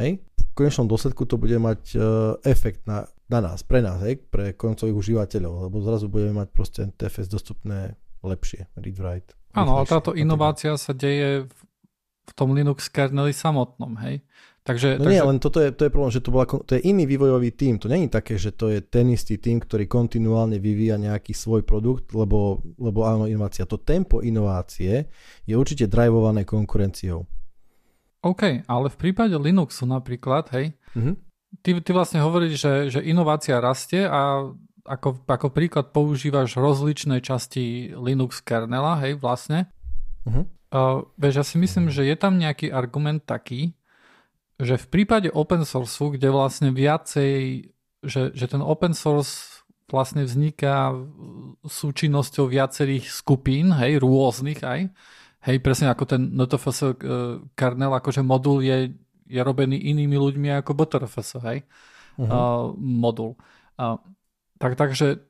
hej, v konečnom dôsledku to bude mať uh, efekt na, na nás, pre nás, hej, pre koncových užívateľov, lebo zrazu budeme mať proste TFS dostupné lepšie, read write. Áno, ale táto inovácia sa deje v, v tom Linux kerneli samotnom, hej. Takže, no takže... nie, len toto je, to je problém, že to, bola, to je iný vývojový tím. To není také, že to je ten istý tím, ktorý kontinuálne vyvíja nejaký svoj produkt, lebo, lebo áno, inovácia. To tempo inovácie je určite drivované konkurenciou. OK, ale v prípade Linuxu napríklad, hej, mm-hmm. ty, ty vlastne hovoríš, že, že inovácia rastie a ako, ako príklad používaš rozličné časti Linux kernela, hej, vlastne. Uh-huh. Uh, vieš, ja si myslím, že je tam nejaký argument taký, že v prípade open source, kde vlastne viacej, že, že ten open source vlastne vzniká súčinnosťou viacerých skupín, hej, rôznych aj, hej, presne ako ten NTFS uh, kernel, akože modul je, je robený inými ľuďmi ako BTRFS, hej, uh-huh. uh, modul. Uh, tak, takže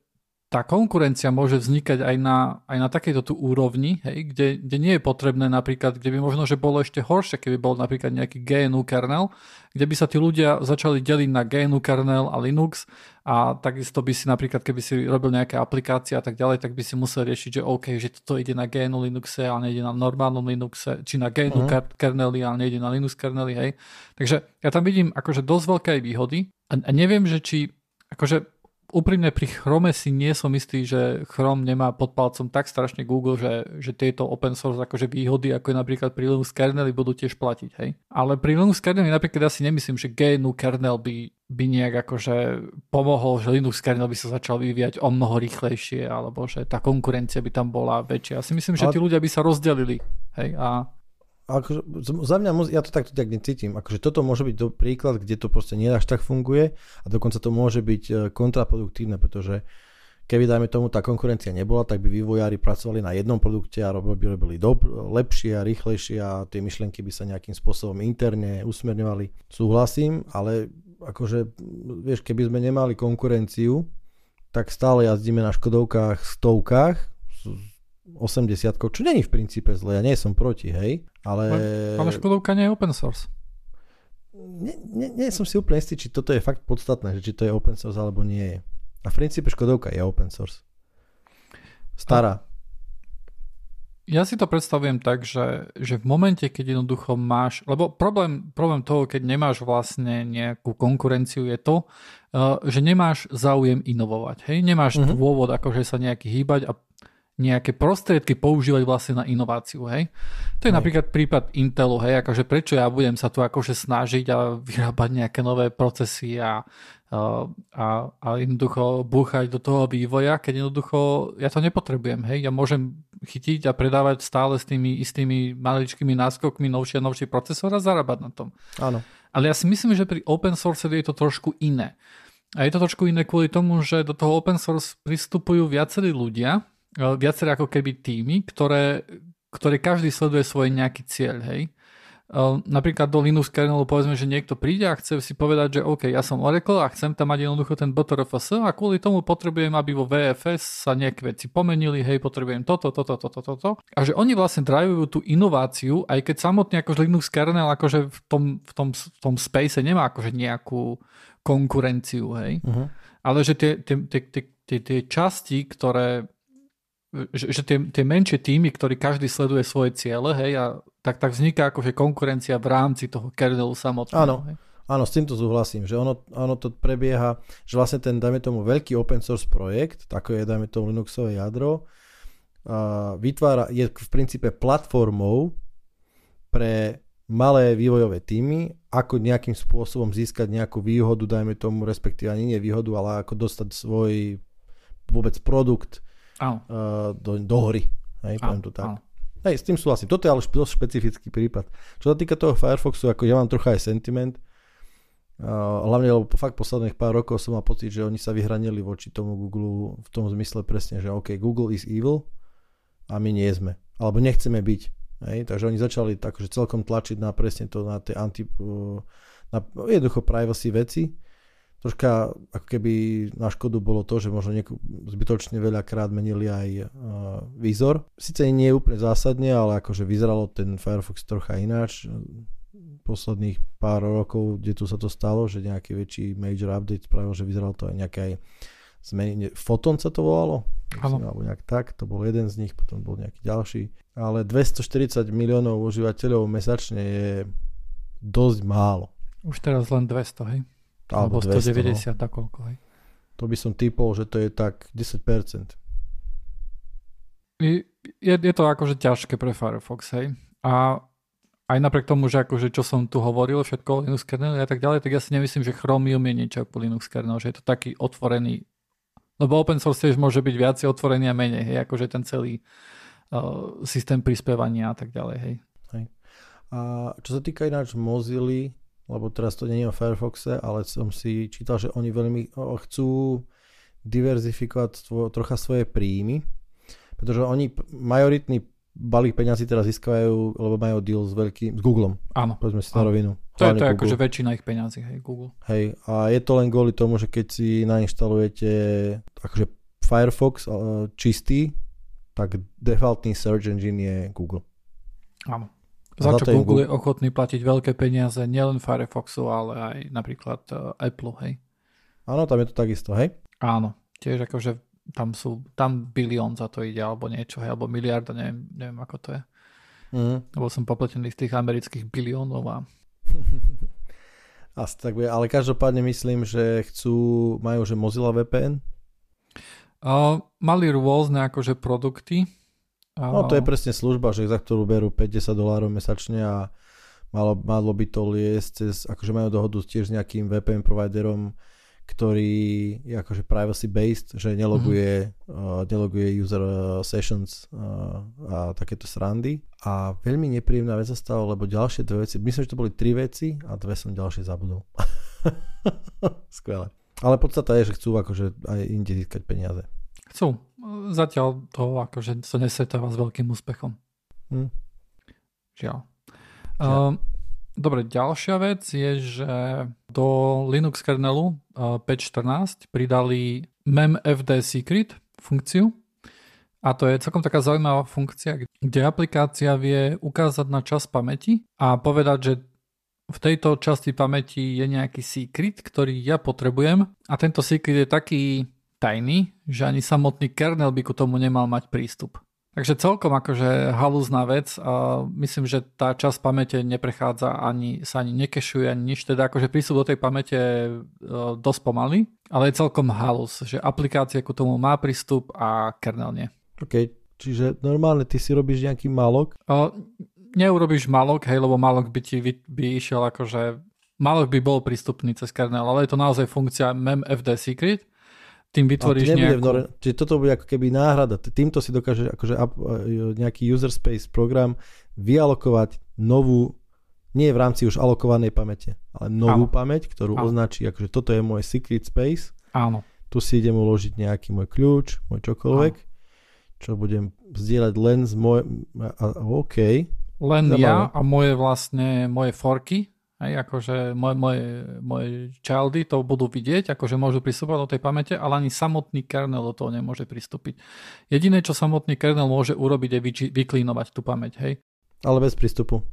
tá konkurencia môže vznikať aj na, aj na takejto tu úrovni, hej, kde, kde nie je potrebné napríklad, kde by možno, že bolo ešte horšie, keby bol napríklad nejaký GNU kernel, kde by sa tí ľudia začali deliť na GNU kernel a Linux a takisto by si napríklad, keby si robil nejaké aplikácie a tak ďalej, tak by si musel riešiť, že OK, že toto ide na GNU Linuxe a nejde na normálnom Linuxe, či na GNU uh-huh. kerneli a nejde na Linux kerneli, hej. Takže ja tam vidím akože dosť veľké výhody a, a neviem, že či akože úprimne pri Chrome si nie som istý, že Chrome nemá pod palcom tak strašne Google, že, že tieto open source akože výhody, ako je napríklad pri Linux kerneli, budú tiež platiť, hej. Ale pri Linux kerneli napríklad ja si nemyslím, že GNU kernel by, by nejak akože pomohol, že Linux kernel by sa začal vyvíjať o mnoho rýchlejšie, alebo že tá konkurencia by tam bola väčšia. Ja si myslím, že tí ľudia by sa rozdelili, hej, a akože, za mňa, ja to takto tak necítim. Akože toto môže byť do príklad, kde to proste nie až tak funguje a dokonca to môže byť e, kontraproduktívne, pretože keby, dajme tomu, tá konkurencia nebola, tak by vývojári pracovali na jednom produkte a robili, robili dob- lepšie a rýchlejšie a tie myšlienky by sa nejakým spôsobom interne usmerňovali. Súhlasím, ale akože, vieš, keby sme nemali konkurenciu, tak stále jazdíme na Škodovkách, stovkách, 80, čo není v princípe zle, ja nie som proti, hej, ale... Ale Škodovka nie je open source. Nie, nie, nie som si úplne istý, či toto je fakt podstatné, že či to je open source alebo nie je. A v princípe Škodovka je open source. Stará. Ja si to predstavujem tak, že, že v momente, keď jednoducho máš, lebo problém, problém toho, keď nemáš vlastne nejakú konkurenciu je to, uh, že nemáš záujem inovovať. Hej? Nemáš uh-huh. dôvod akože sa nejaký hýbať a nejaké prostriedky používať vlastne na inováciu, hej. To je hej. napríklad prípad Intelu, hej, akože prečo ja budem sa tu akože snažiť a vyrábať nejaké nové procesy a, a, a jednoducho búchať do toho vývoja, keď jednoducho ja to nepotrebujem, hej, ja môžem chytiť a predávať stále s tými istými maličkými náskokmi novšie a novšie procesor a zarábať na tom. Áno. Ale ja si myslím, že pri open source je to trošku iné. A je to trošku iné kvôli tomu, že do toho open source pristupujú viacerí ľudia, viaceré ako keby týmy, ktoré, ktoré každý sleduje svoj nejaký cieľ, hej. Uh, napríklad do Linux kernelu povedzme, že niekto príde a chce si povedať, že OK, ja som Oracle a chcem tam mať jednoducho ten BTRFS a kvôli tomu potrebujem, aby vo VFS sa nejaké veci pomenili, hej, potrebujem toto, toto, toto, toto. A že oni vlastne drivujú tú inováciu, aj keď samotný akože Linux kernel akože v tom, v tom, v tom space nemá akože nejakú konkurenciu, hej. Uh-huh. Ale že tie, tie, tie, tie, tie časti, ktoré že, že tie, tie menšie týmy, ktorí každý sleduje svoje ciele, hej, a tak, tak vzniká akože konkurencia v rámci toho kernelu samotného. Áno. Áno, s týmto súhlasím, že ono, ono to prebieha, že vlastne ten, dajme tomu, veľký open source projekt, tako je, dajme tomu, Linuxové jadro, uh, vytvára, je v princípe platformou pre malé vývojové týmy, ako nejakým spôsobom získať nejakú výhodu, dajme tomu, respektíve ani nie výhodu, ale ako dostať svoj vôbec produkt uh, do, do hory. Hej, poviem to tak. Hej, s tým súhlasím. Toto je ale dosť špecifický prípad. Čo sa týka toho Firefoxu, ako ja mám trocha aj sentiment, uh, hlavne lebo fakt posledných pár rokov som mal pocit, že oni sa vyhranili voči tomu Google v tom zmysle presne, že OK, Google is evil a my nie sme. Alebo nechceme byť. Hej, takže oni začali tak, že celkom tlačiť na presne to, na tie anti, na jednoducho privacy veci. Troška ako keby na škodu bolo to, že možno nieku, zbytočne veľakrát menili aj uh, výzor. Sice nie je úplne zásadne, ale akože vyzeralo ten Firefox trocha ináč. Posledných pár rokov, kde tu sa to stalo, že nejaký väčší major update spravil, že vyzeralo to aj nejaké aj zmeny. Foton sa to volalo? Myslím, alebo nejak tak, to bol jeden z nich, potom bol nejaký ďalší. Ale 240 miliónov užívateľov mesačne je dosť málo. Už teraz len 200, hej? Alebo, alebo 190, no. koľko, hej? To by som typol, že to je tak 10%. Je, je to akože ťažké pre Firefox, hej? A aj napriek tomu, že akože čo som tu hovoril, všetko Linux kernel a tak ďalej, tak ja si nemyslím, že Chromium je niečo ako Linux kernel, že je to taký otvorený lebo open source tiež môže byť viacej otvorený a menej, hej, akože ten celý uh, systém prispievania a tak ďalej, hej. hej. A čo sa týka ináč Mozilla, lebo teraz to nie je o Firefoxe, ale som si čítal, že oni veľmi chcú diverzifikovať svo, trocha svoje príjmy, pretože oni majoritný balík peňazí teraz získajú, lebo majú deal s veľkým, s Googlem. Áno. Povedzme si na rovinu. To je to je akože väčšina ich peňazí, hej, Google. Hej, a je to len kvôli tomu, že keď si nainštalujete akože Firefox čistý, tak defaultný search engine je Google. Áno. Za čo Google je ochotný platiť veľké peniaze nielen Firefoxu, ale aj napríklad uh, Apple, hej. Áno, tam je to takisto, hej? Áno, tiež akože tam sú, tam bilión za to ide, alebo niečo, hej, alebo miliarda, neviem, neviem ako to je. Mm. Lebo som popletený z tých amerických biliónov a... [laughs] Asi tak bude, ale každopádne myslím, že chcú, majú, že Mozilla VPN? Uh, mali rôzne akože produkty. No to je presne služba, že za ktorú berú 50 dolárov mesačne a malo, malo by to liesť cez, akože majú dohodu tiež s nejakým VPN providerom, ktorý je akože privacy based, že neloguje, mm-hmm. uh, neloguje user uh, sessions uh, a takéto srandy. A veľmi nepríjemná vec sa stala, lebo ďalšie dve veci, myslím, že to boli tri veci a dve som ďalšie zabudol. [laughs] Skvelé. Ale podstata je, že chcú akože aj inde získať peniaze. Chcú. Zatiaľ to akože sa nesetáva s veľkým úspechom. Hm. Žiaľ. Žiaľ. Uh, Dobre, ďalšia vec je, že do Linux kernelu 5.14 pridali memfd secret funkciu a to je celkom taká zaujímavá funkcia, kde aplikácia vie ukázať na čas pamäti a povedať, že v tejto časti pamäti je nejaký secret, ktorý ja potrebujem a tento secret je taký tajný, že ani samotný kernel by ku tomu nemal mať prístup. Takže celkom akože halúzná vec a myslím, že tá časť pamäte neprechádza ani, sa ani nekešuje ani nič, teda akože prístup do tej pamäte je dosť pomalý, ale je celkom halúz, že aplikácia ku tomu má prístup a kernel nie. OK, čiže normálne ty si robíš nejaký malok? O, neurobíš malok, hej, lebo malok by ti by, by išiel akože malok by bol prístupný cez kernel, ale je to naozaj funkcia memfd secret, tým vytvoríš nejakú... Vnore, čiže toto bude ako keby náhrada. Týmto si dokáže akože e, nejaký user space program vyalokovať novú, nie v rámci už alokovanej pamäte, ale novú Áno. pamäť, ktorú Áno. označí, akože toto je môj secret space. Áno. Tu si idem uložiť nejaký môj kľúč, môj čokoľvek, Áno. čo budem zdieľať len z môj... OK. Len Zabavé. ja a moje vlastne, moje forky, Hej, akože moje, moje, moje childy to budú vidieť, akože môžu pristúpať do tej pamäte, ale ani samotný kernel do toho nemôže pristúpiť. Jediné, čo samotný kernel môže urobiť, je vyklínovať tú pamäť, hej. Ale bez prístupu.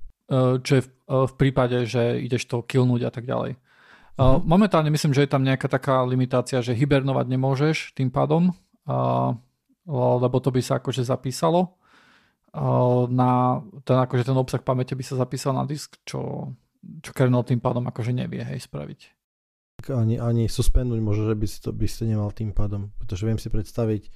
Čo je v, v prípade, že ideš to killnúť a tak ďalej. Uh-huh. Momentálne myslím, že je tam nejaká taká limitácia, že hibernovať nemôžeš tým pádom, lebo to by sa akože zapísalo na ten, akože ten obsah pamäte by sa zapísal na disk, čo čo kernel tým pádom akože nevie hej, spraviť. Ani, ani suspendnúť možno, že by si to by si to nemal tým pádom, pretože viem si predstaviť,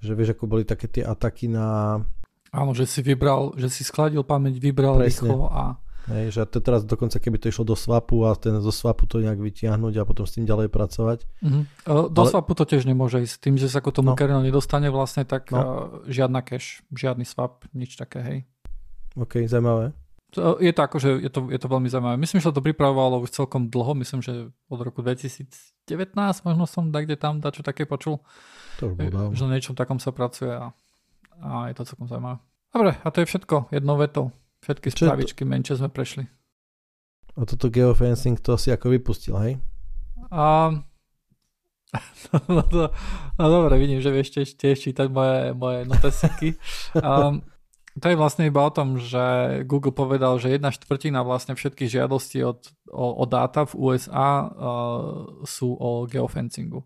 že vieš, ako boli také tie ataky na... Áno, že si vybral, že si skladil pamäť, vybral Presne. rýchlo a Hej, že to teraz dokonca keby to išlo do swapu a ten zo swapu to nejak vytiahnuť a potom s tým ďalej pracovať. Uh-huh. Do Ale... swapu to tiež nemôže ísť. Tým, že sa ako tomu no. kernel nedostane vlastne, tak no. uh, žiadna cache, žiadny swap, nič také, hej. OK, zaujímavé. Je to akože, je to, je to veľmi zaujímavé. Myslím, že sa to pripravovalo už celkom dlho, myslím, že od roku 2019 možno som kde tam dačo také počul. To už že na niečom takom sa pracuje a, a je to celkom zaujímavé. Dobre, a to je všetko, jednou vetou. Všetky správičky to... menšie sme prešli. A toto geofencing to si ako vypustil, hej? A... [laughs] no, to, no dobre, vidím, že vieš tiež, tiež čítať moje, moje notesiky. [laughs] um, to je vlastne iba o tom, že Google povedal, že jedna štvrtina vlastne všetkých žiadostí od, o, o dáta v USA uh, sú o geofencingu.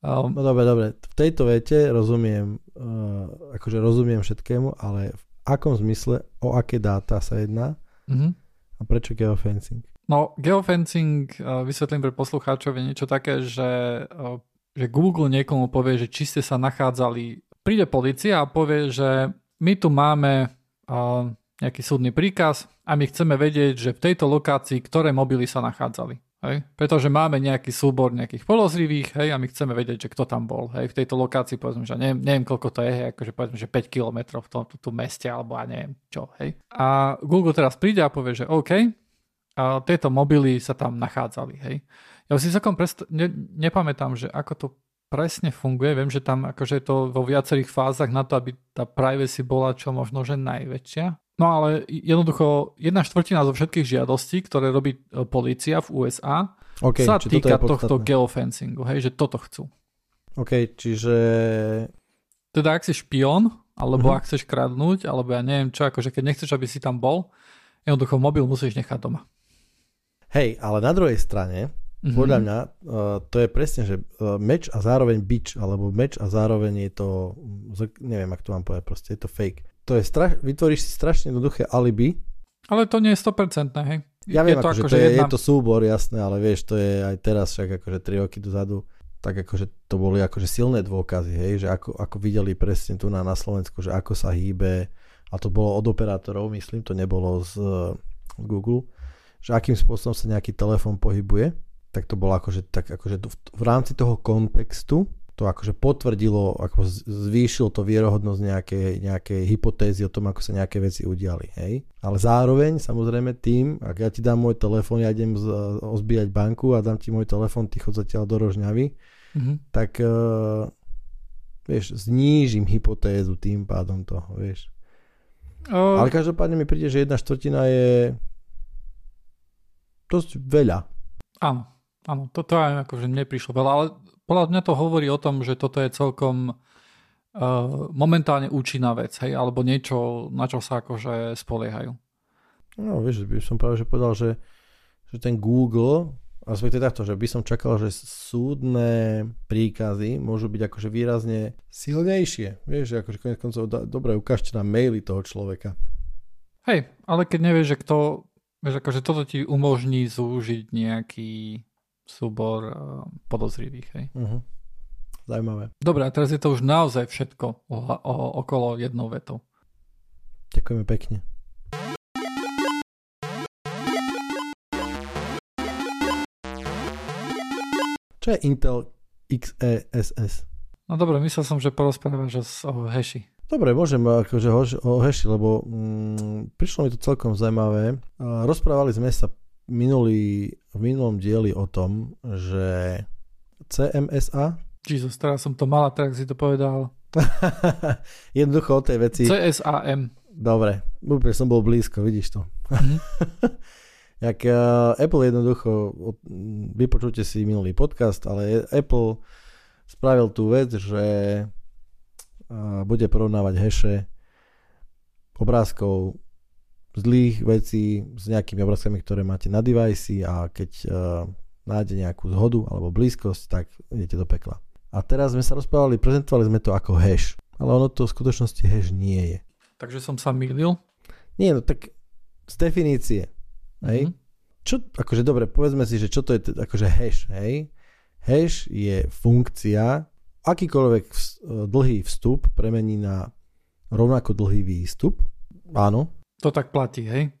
Um, no dobre, dobre. V tejto vete rozumiem, uh, akože rozumiem všetkému, ale v akom zmysle, o aké dáta sa jedná mm-hmm. a prečo geofencing? No, geofencing, uh, vysvetlím pre poslucháčov, je niečo také, že, uh, že Google niekomu povie, že či ste sa nachádzali, príde policia a povie, že my tu máme nejaký súdny príkaz a my chceme vedieť, že v tejto lokácii ktoré mobily sa nachádzali. Hej? Pretože máme nejaký súbor nejakých podozrivých hej, a my chceme vedieť, že kto tam bol. Hej? V tejto lokácii povedzme, že neviem, neviem koľko to je, hej, akože povedzme, že 5 km v tom, v tom meste alebo ja neviem čo. Hej? A Google teraz príde a povie, že OK, a tieto mobily sa tam nachádzali. Hej? Ja si celkom prest- ne, nepamätám, že ako to presne funguje. Viem, že tam akože je to vo viacerých fázach na to, aby tá privacy bola čo možno, že najväčšia. No ale jednoducho jedna štvrtina zo všetkých žiadostí, ktoré robí e, policia v USA, okay, sa týka tohto geofencingu, hej, že toto chcú. OK, čiže... Teda ak si špion, alebo uh-huh. ak chceš kradnúť, alebo ja neviem čo, akože keď nechceš, aby si tam bol, jednoducho mobil musíš nechať doma. Hej, ale na druhej strane, mm-hmm. podľa mňa, uh, to je presne, že uh, meč a zároveň bič, alebo meč a zároveň je to, neviem, ak to mám povedať, proste je to fake to je straš, vytvoríš si strašne jednoduché alibi. Ale to nie je 100%, hej. Ja viem, je to, akože to je, jedna... je to súbor, jasné, ale vieš, to je aj teraz však akože 3 roky dozadu, tak akože to boli akože silné dôkazy, hej, že ako, ako videli presne tu na, na Slovensku, že ako sa hýbe, a to bolo od operátorov, myslím, to nebolo z uh, Google, že akým spôsobom sa nejaký telefón pohybuje, tak to bolo akože, tak akože v, v rámci toho kontextu to akože potvrdilo, ako zvýšil to vierohodnosť nejakej, nejakej hypotézy o tom, ako sa nejaké veci udiali. Hej? Ale zároveň, samozrejme tým, ak ja ti dám môj telefón, ja idem z, ozbíjať banku a dám ti môj telefón, ty chod zatiaľ do Rožňavy, mm-hmm. tak uh, vieš, znížim hypotézu tým pádom toho, vieš. Uh... Ale každopádne mi príde, že jedna štvrtina je dosť veľa. Áno, áno, toto aj akože mne prišlo veľa, ale podľa mňa to hovorí o tom, že toto je celkom uh, momentálne účinná vec, hej, alebo niečo, na čo sa akože spoliehajú. No, vieš, by som práve že povedal, že, že ten Google, a teda takto, že by som čakal, že súdne príkazy môžu byť akože výrazne silnejšie. Vieš, že akože konec koncov, dobre, ukážte nám maily toho človeka. Hej, ale keď nevieš, že kto, vieš, akože toto ti umožní zúžiť nejaký súbor eh, podozrivých. Hej. Uh-huh. Zajímavé. Dobre, a teraz je to už naozaj všetko o, o, okolo jednou vetou. Ďakujeme pekne. Čo je Intel XESS? No dobre, myslel som, že porozprávaš o hashi. Dobre, môžem akože o, o hashi, lebo mm, prišlo mi to celkom zaujímavé. Rozprávali sme sa minulý, v minulom dieli o tom, že CMSA... Jesus, teraz som to mal a teraz si to povedal. [laughs] Jednoducho o tej veci... CSAM. Dobre, úplne som bol blízko, vidíš to. Mm-hmm. [laughs] Jak uh, Apple jednoducho, vypočujte si minulý podcast, ale Apple spravil tú vec, že uh, bude porovnávať heše obrázkov zlých vecí s nejakými obrázkami, ktoré máte na device a keď uh, nájde nejakú zhodu alebo blízkosť, tak idete do pekla. A teraz sme sa rozprávali, prezentovali sme to ako hash, ale ono to v skutočnosti hash nie je. Takže som sa mýlil? Nie, no tak z definície. Mm-hmm. Čo, akože dobre, povedzme si, že čo to je akože hash, hej? Hash je funkcia, akýkoľvek dlhý vstup premení na rovnako dlhý výstup. Áno. To tak platí, hej?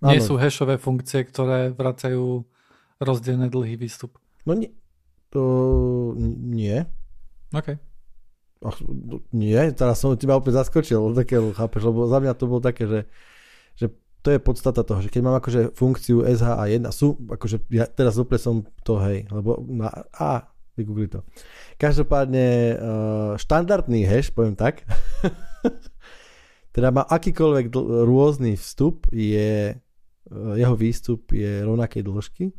Áno. Nie sú hashové funkcie, ktoré vracajú rozdielne dlhý výstup. No nie. To nie. OK. Ach, no, nie, teraz som teba úplne zaskočil, také, chápeš, lebo za mňa to bolo také, že, že to je podstata toho, že keď mám akože funkciu SHA1, sú, akože ja teraz úplne som to, hej, lebo na A, vygoogli to. Každopádne uh, štandardný hash, poviem tak, [laughs] teda má akýkoľvek dl- rôzny vstup, je, uh, jeho výstup je rovnakej dĺžky,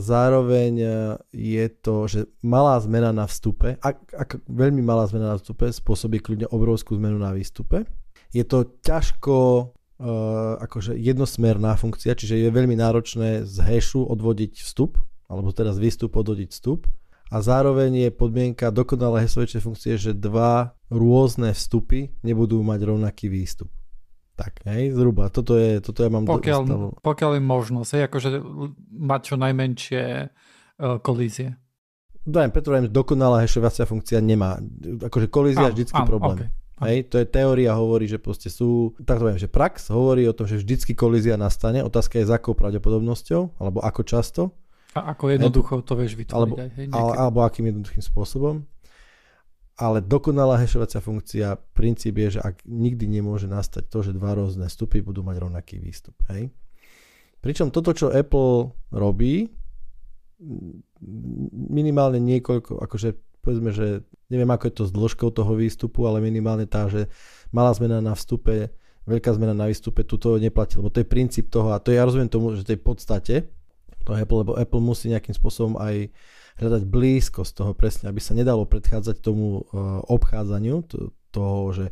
Zároveň e, je to, že malá zmena na vstupe, ak, ak veľmi malá zmena na vstupe spôsobí kľudne obrovskú zmenu na výstupe. Je to ťažko uh, akože jednosmerná funkcia, čiže je veľmi náročné z hashu odvodiť vstup, alebo teraz výstup odvodiť vstup. A zároveň je podmienka dokonalé heslovečnej funkcie, že dva rôzne vstupy nebudú mať rovnaký výstup. Tak, hej, zhruba. Toto je, toto ja mám pokiaľ, do, pokiaľ je možnosť, hej, akože mať čo najmenšie uh, kolízie. Dajem, preto že dokonalá hashovacia funkcia nemá. Akože kolízia je vždycky áno, problém. Okay. Hej, to je teória, hovorí, že proste sú, tak to poviem, že prax hovorí o tom, že vždycky kolízia nastane, otázka je za akou pravdepodobnosťou, alebo ako často. A ako jednoducho to vieš vytvoriť alebo, aj, hej, alebo akým jednoduchým spôsobom ale dokonalá hashovacia funkcia, princíp je, že ak nikdy nemôže nastať to, že dva rôzne vstupy budú mať rovnaký výstup. Hej? Pričom toto, čo Apple robí, minimálne niekoľko, akože povedzme, že neviem ako je to s dĺžkou toho výstupu, ale minimálne tá, že malá zmena na vstupe, veľká zmena na výstupe, tu to neplatí, lebo to je princíp toho a to ja rozumiem tomu, že to je podstate to Apple, lebo Apple musí nejakým spôsobom aj hľadať blízkosť toho presne, aby sa nedalo predchádzať tomu uh, obchádzaniu, to, toho, že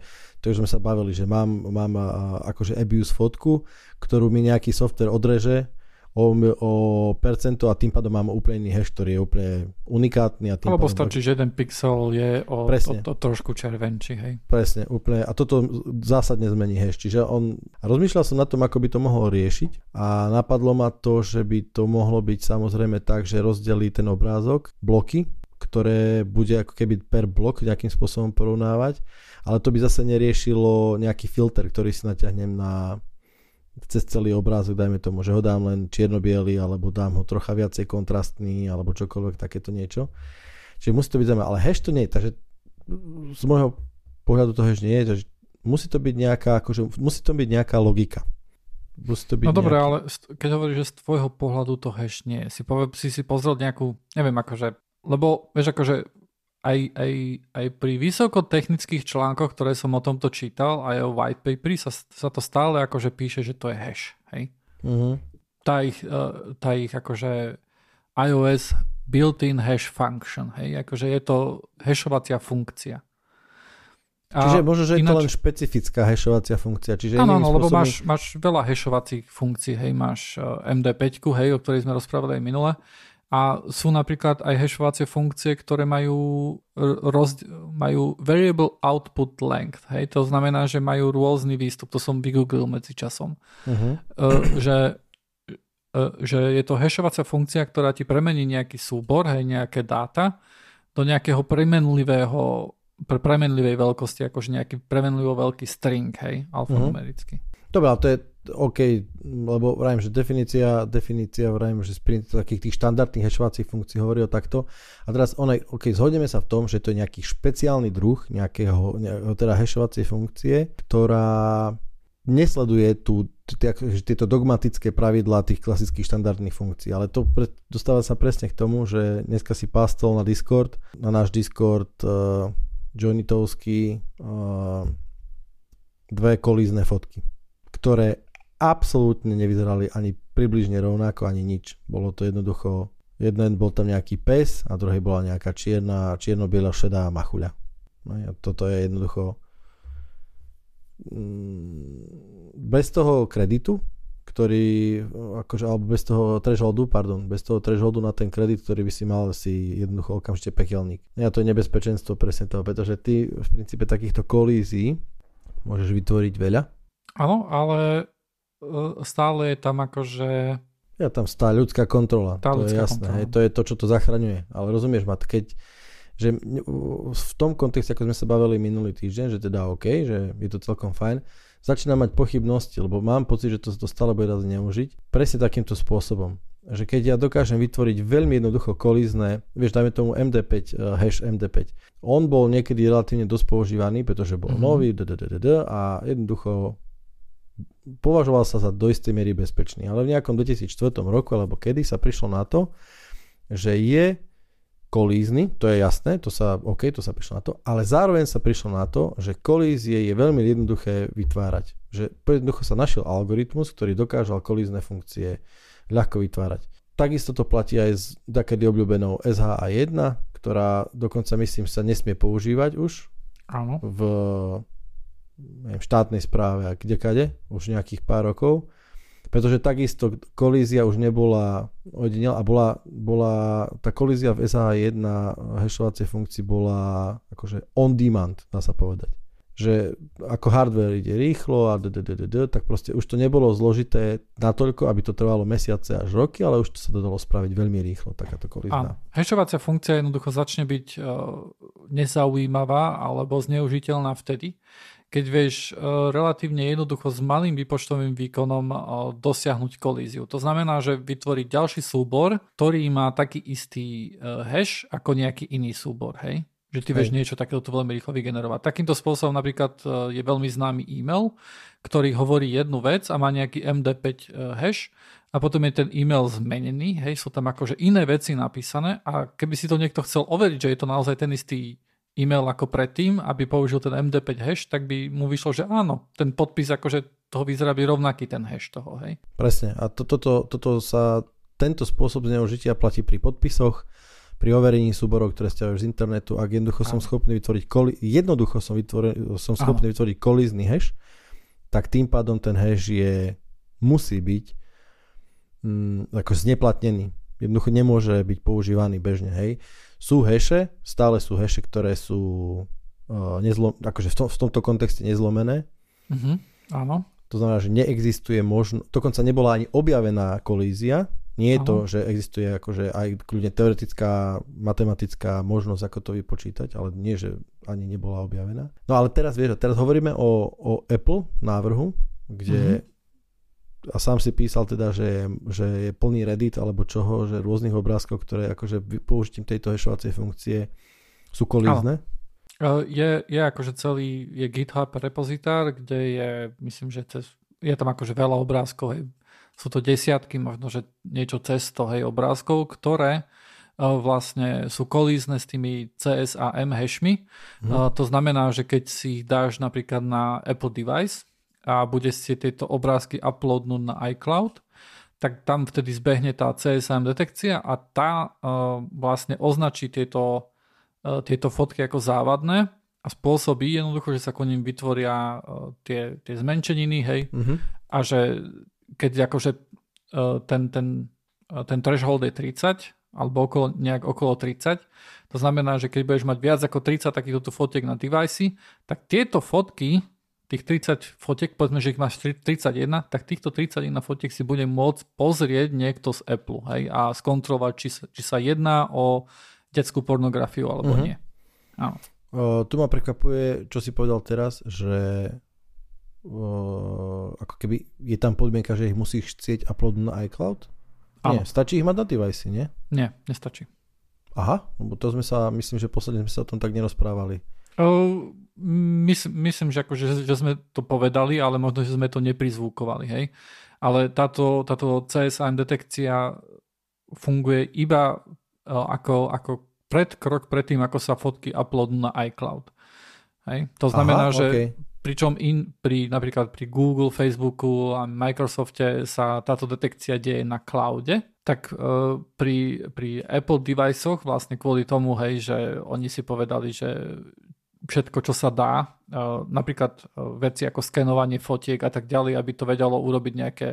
to, sme sa bavili, že mám, mám uh, akože abuse fotku, ktorú mi nejaký software odreže o, o percento a tým pádom mám úplne iný hash, ktorý je úplne unikátny. A tým Alebo stačí, že jeden pixel je o, Presne. o, o trošku červenčí, hej. Presne, úplne. A toto zásadne zmení hash. Čiže on, rozmýšľal som na tom, ako by to mohol riešiť a napadlo ma to, že by to mohlo byť samozrejme tak, že rozdelí ten obrázok, bloky, ktoré bude ako keby per blok nejakým spôsobom porovnávať, ale to by zase neriešilo nejaký filter, ktorý si natiahnem na cez celý obrázok, dajme tomu, že ho dám len čierno alebo dám ho trocha viacej kontrastný, alebo čokoľvek takéto niečo. Čiže musí to byť zaujímavé, ale hash to nie je, takže z môjho pohľadu to hash nie je, takže musí to byť nejaká, akože, musí to byť nejaká logika. Musí to byť no dobre, ale keď hovoríš, že z tvojho pohľadu to hash nie je, si, povie, si si pozrel nejakú, neviem akože, lebo vieš akože aj, aj, aj pri vysokotechnických článkoch, ktoré som o tomto čítal, aj o white papery, sa, sa to stále akože píše, že to je hash. Hej? Uh-huh. Tá, ich, uh, tá ich akože iOS built-in hash function. Hej? Akože je to hashovacia funkcia. A Čiže možno, že je ináč... to len špecifická hashovacia funkcia. Čiže áno, áno, lebo máš, máš veľa hashovacích funkcií. Hej, máš uh, MD5, hej, o ktorej sme rozprávali aj minule. A sú napríklad aj hashovacie funkcie, ktoré majú, rozd- majú variable output length. Hej? To znamená, že majú rôzny výstup. To som vygooglil medzi časom. Uh-huh. Uh, že, uh, že je to hashovacia funkcia, ktorá ti premení nejaký súbor, hej, nejaké dáta do nejakého premenlivého pre premenlivej veľkosti, akože nejaký premenlivo veľký string, hej, alfanumericky. Uh-huh. Dobre, ale to je OK, lebo vrajím, že definícia, definícia vrajím, že z takých tých štandardných hashovacích funkcií hovorí o takto. A teraz one, OK, zhodneme sa v tom, že to je nejaký špeciálny druh nejakého, nejakého teda hashovacej funkcie, ktorá nesleduje tú, tieto dogmatické pravidlá tých klasických štandardných funkcií, ale to pre, dostáva sa presne k tomu, že dneska si pástol na Discord, na náš Discord uh, joinitovský uh, dve kolízne fotky ktoré absolútne nevyzerali ani približne rovnako, ani nič. Bolo to jednoducho, jeden bol tam nejaký pes a druhý bola nejaká čierna, čierno-biela šedá machuľa. No a toto je jednoducho mm, bez toho kreditu, ktorý, akože, alebo bez toho thresholdu, pardon, bez toho thresholdu na ten kredit, ktorý by si mal si jednoducho okamžite pekelník. A to je nebezpečenstvo presne toho, pretože ty v princípe takýchto kolízií môžeš vytvoriť veľa Áno, ale e, stále je tam akože... Ja tam stá ľudská kontrola, tá to ľudská je jasné, hej, to je to, čo to zachraňuje. Ale rozumieš ma, keď že v tom kontexte, ako sme sa bavili minulý týždeň, že teda OK, že je to celkom fajn, začínam mať pochybnosti, lebo mám pocit, že to, to stále bude raz zneužiť. Presne takýmto spôsobom. Že keď ja dokážem vytvoriť veľmi jednoducho kolízne, vieš, dajme tomu MD5, uh, eh, hash MD5. On bol niekedy relatívne dosť používaný, pretože bol mm-hmm. nový a jednoducho považoval sa za do istej miery bezpečný. Ale v nejakom 2004 roku, alebo kedy sa prišlo na to, že je kolízny, to je jasné, to sa, OK, to sa prišlo na to, ale zároveň sa prišlo na to, že kolízie je veľmi jednoduché vytvárať. Že jednoducho sa našiel algoritmus, ktorý dokážal kolízne funkcie ľahko vytvárať. Takisto to platí aj s takedy obľúbenou SHA1, ktorá dokonca myslím sa nesmie používať už Áno. v neviem, štátnej správe a kdekade, už nejakých pár rokov pretože takisto kolízia už nebola ojedinel a bola, bola tá kolízia v SH1 hashovacej funkcii bola akože on demand, dá sa povedať. Že ako hardware ide rýchlo a d, tak proste už to nebolo zložité natoľko, aby to trvalo mesiace až roky, ale už to sa to dalo spraviť veľmi rýchlo, takáto kolízna. Hashovacia funkcia jednoducho začne byť uh, nezaujímavá alebo zneužiteľná vtedy, keď vieš e, relatívne jednoducho s malým výpočtovým výkonom e, dosiahnuť kolíziu. To znamená, že vytvoriť ďalší súbor, ktorý má taký istý e, hash ako nejaký iný súbor, hej? Že ty vieš niečo takéto veľmi rýchlo vygenerovať. Takýmto spôsobom napríklad je veľmi známy e-mail, ktorý hovorí jednu vec a má nejaký MD5 hash a potom je ten e-mail zmenený, hej, sú tam akože iné veci napísané a keby si to niekto chcel overiť, že je to naozaj ten istý e-mail ako predtým, aby použil ten MD5 hash, tak by mu vyšlo, že áno, ten podpis akože toho vyzerá by rovnaký ten hash toho, hej. Presne. A to, toto, toto sa, tento spôsob zneužitia platí pri podpisoch, pri overení súborov, ktoré stiahujú z internetu, ak jednoducho áno. som schopný vytvoriť koli, jednoducho som, vytvoril, som schopný áno. vytvoriť kolízny hash, tak tým pádom ten hash je, musí byť mm, ako zneplatnený. Jednoducho nemôže byť používaný bežne, hej sú heše, stále sú heše, ktoré sú uh, nezlom, akože v, tom, v tomto kontexte nezlomené. Mm-hmm, áno. To znamená, že neexistuje možno, dokonca nebola ani objavená kolízia. Nie je to, že existuje akože aj kľudne teoretická, matematická možnosť, ako to vypočítať, ale nie, že ani nebola objavená. No ale teraz, vieš, teraz hovoríme o, o Apple návrhu, kde mm-hmm a sám si písal teda, že, že je plný Reddit alebo čoho, že rôznych obrázkov, ktoré akože použitím tejto hashovacej funkcie sú kolízne. Je, je akože celý, je GitHub repozitár, kde je, myslím, že cez, je tam akože veľa obrázkov, hej. sú to desiatky, možno, že niečo cez to, hej, obrázkov, ktoré vlastne sú kolízne s tými CSAM hashmi. Hmm. To znamená, že keď si ich dáš napríklad na Apple device, a bude si tieto obrázky uploadnúť na iCloud, tak tam vtedy zbehne tá CSM detekcia a tá uh, vlastne označí tieto, uh, tieto fotky ako závadné a spôsobí jednoducho, že sa ko ním vytvoria uh, tie, tie zmenšeniny, hej, mm-hmm. a že keď akože uh, ten, ten, uh, ten threshold je 30, alebo okolo, nejak okolo 30, to znamená, že keď budeš mať viac ako 30 takýchto fotiek na device, tak tieto fotky tých 30 fotiek, povedzme, že ich máš 31, tak týchto 31 fotiek si bude môcť pozrieť niekto z Apple hej, a skontrolovať, či, či sa jedná o detskú pornografiu alebo uh-huh. nie. Áno. O, tu ma prekvapuje, čo si povedal teraz, že o, ako keby je tam podmienka, že ich musíš chcieť uploadnúť na iCloud? Áno. Nie, stačí ich mať na device, nie? Nie, nestačí. Aha, lebo to sme sa, myslím, že posledne sme sa o tom tak nerozprávali. Uh, mys- myslím, že, akože, že sme to povedali, ale možno, že sme to neprizvúkovali, hej. Ale táto, táto CSAM detekcia funguje iba uh, ako, ako predkrok pred tým, ako sa fotky uploadnú na iCloud. Hej. To znamená, Aha, že okay. pričom in, pri, napríklad pri Google, Facebooku a Microsofte sa táto detekcia deje na cloude, tak uh, pri, pri Apple deviceoch vlastne kvôli tomu, hej, že oni si povedali, že všetko, čo sa dá, e, napríklad e, veci ako skenovanie fotiek a tak ďalej, aby to vedelo urobiť nejaké,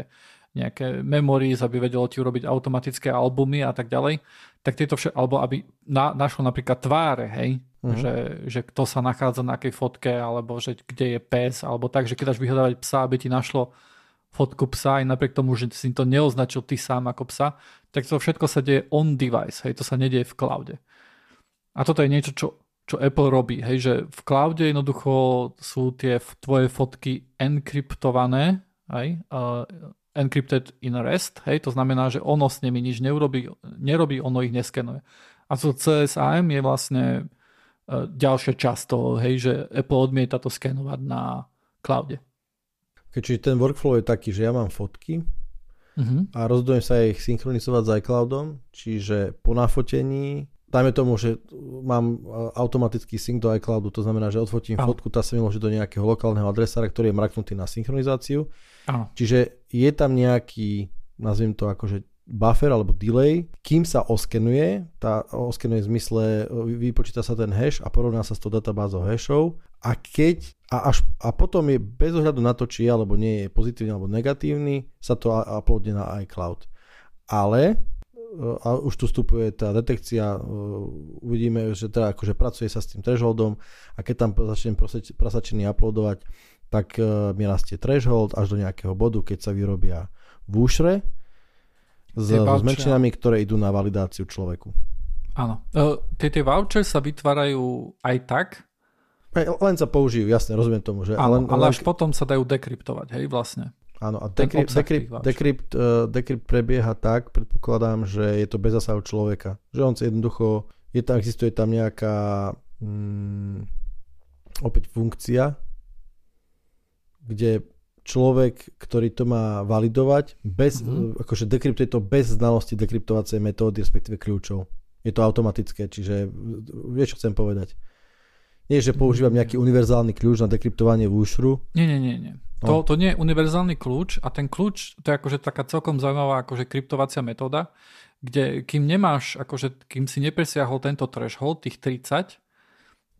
nejaké memories, aby vedelo ti urobiť automatické albumy a tak ďalej, tak tieto všetko, alebo aby na, našlo napríklad tváre, hej, mm-hmm. že, že kto sa nachádza na akej fotke, alebo že kde je pes, alebo tak, že keď dáš vyhľadávať psa, aby ti našlo fotku psa, aj napriek tomu, že si to neoznačil ty sám ako psa, tak to všetko sa deje on device, hej, to sa nedieje v cloude. A toto je niečo, čo, čo Apple robí, hej, že v cloude jednoducho sú tie tvoje fotky enkryptované, hej, uh, encrypted in rest, hej, to znamená, že ono s nimi nič neurobí, nerobí, ono ich neskenuje. A to CSAM je vlastne uh, ďalšia časť toho, hej, že Apple odmieta to skenovať na cloude. Čiže ten workflow je taký, že ja mám fotky uh-huh. a rozhodujem sa ich synchronizovať s iCloudom, čiže po nafotení, dajme tomu, že mám e, automatický sync do iCloudu, to znamená, že odfotím uh-huh. fotku, tá sa môže do nejakého lokálneho adresára, ktorý je mraknutý na synchronizáciu. Uh-huh. Čiže je tam nejaký, nazviem to akože buffer alebo delay, kým sa oskenuje, tá oskenuje v zmysle, vypočíta sa ten hash a porovná sa s tou databázou hashov a keď a, až, a potom je bez ohľadu na to, či je alebo nie je pozitívny alebo negatívny, sa to uploadne na iCloud. Ale a už tu vstupuje tá detekcia, uvidíme, že teda akože pracuje sa s tým thresholdom a keď tam začne prasačený uploadovať, tak mi rastie threshold až do nejakého bodu, keď sa vyrobia v úšre, s, s menšinami, ktoré idú na validáciu človeku. Áno. Uh, tie, tie voucher sa vytvárajú aj tak? Len sa použijú, jasne, rozumiem tomu. Že, Áno, len, ale až len... potom sa dajú dekryptovať, hej, vlastne. Áno, a decrypt, decrypt, decrypt, uh, decrypt prebieha tak, predpokladám, že je to bez zasahu človeka. Že on si jednoducho, je tam, existuje tam nejaká mm, opäť funkcia, kde človek, ktorý to má validovať, bez, mm-hmm. akože dekryptuje to bez znalosti dekryptovacej metódy, respektíve kľúčov. Je to automatické, čiže vieš, čo chcem povedať. Nie, že používam nejaký univerzálny kľúč na dekryptovanie v úšru. Nie, nie, nie. nie. No. To, to nie je univerzálny kľúč a ten kľúč, to je akože taká celkom zaujímavá akože kryptovacia metóda, kde kým nemáš, akože kým si nepresiahol tento threshold, tých 30,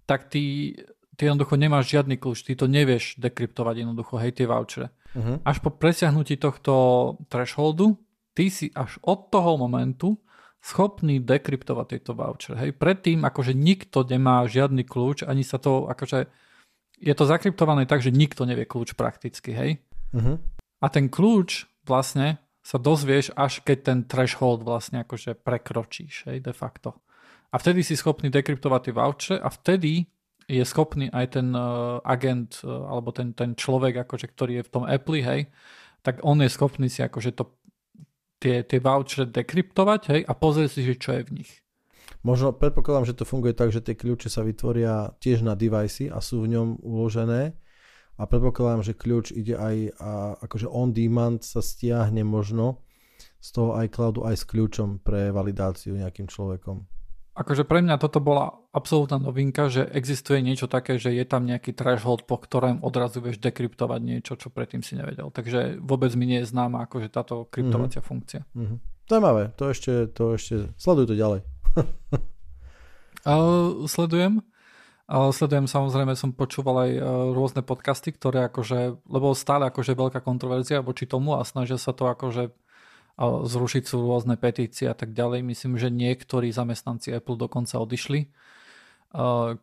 tak ty ty jednoducho nemáš žiadny kľúč, ty to nevieš dekryptovať jednoducho, hej, tie vouchere. Uh-huh. Až po presiahnutí tohto thresholdu, ty si až od toho momentu schopný dekryptovať tieto vouchere. Hej. Predtým akože nikto nemá žiadny kľúč, ani sa to akože je to zakryptované tak, že nikto nevie kľúč prakticky, hej. Uh-huh. A ten kľúč vlastne sa dozvieš, až keď ten threshold vlastne akože prekročíš, hej, de facto. A vtedy si schopný dekryptovať tie vouchere a vtedy je schopný aj ten uh, agent uh, alebo ten, ten človek, akože, ktorý je v tom Apple, hej, tak on je schopný si akože to, tie, tie vouchere dekryptovať hej, a pozrieť si, že čo je v nich. Možno predpokladám, že to funguje tak, že tie kľúče sa vytvoria tiež na device a sú v ňom uložené a predpokladám, že kľúč ide aj a, akože on demand sa stiahne možno z toho iCloudu aj s kľúčom pre validáciu nejakým človekom akože pre mňa toto bola absolútna novinka, že existuje niečo také, že je tam nejaký threshold, po ktorom odrazu vieš dekryptovať niečo, čo predtým si nevedel. Takže vôbec mi nie je známa akože táto kryptovacia mm-hmm. funkcia. Mm-hmm. Zaujímavé, to ešte, to ešte, sleduj to ďalej. [laughs] uh, sledujem. Uh, sledujem samozrejme, som počúval aj uh, rôzne podcasty, ktoré akože, lebo stále akože veľká kontroverzia voči tomu a snažia sa to akože zrušiť sú rôzne petície a tak ďalej. Myslím, že niektorí zamestnanci Apple dokonca odišli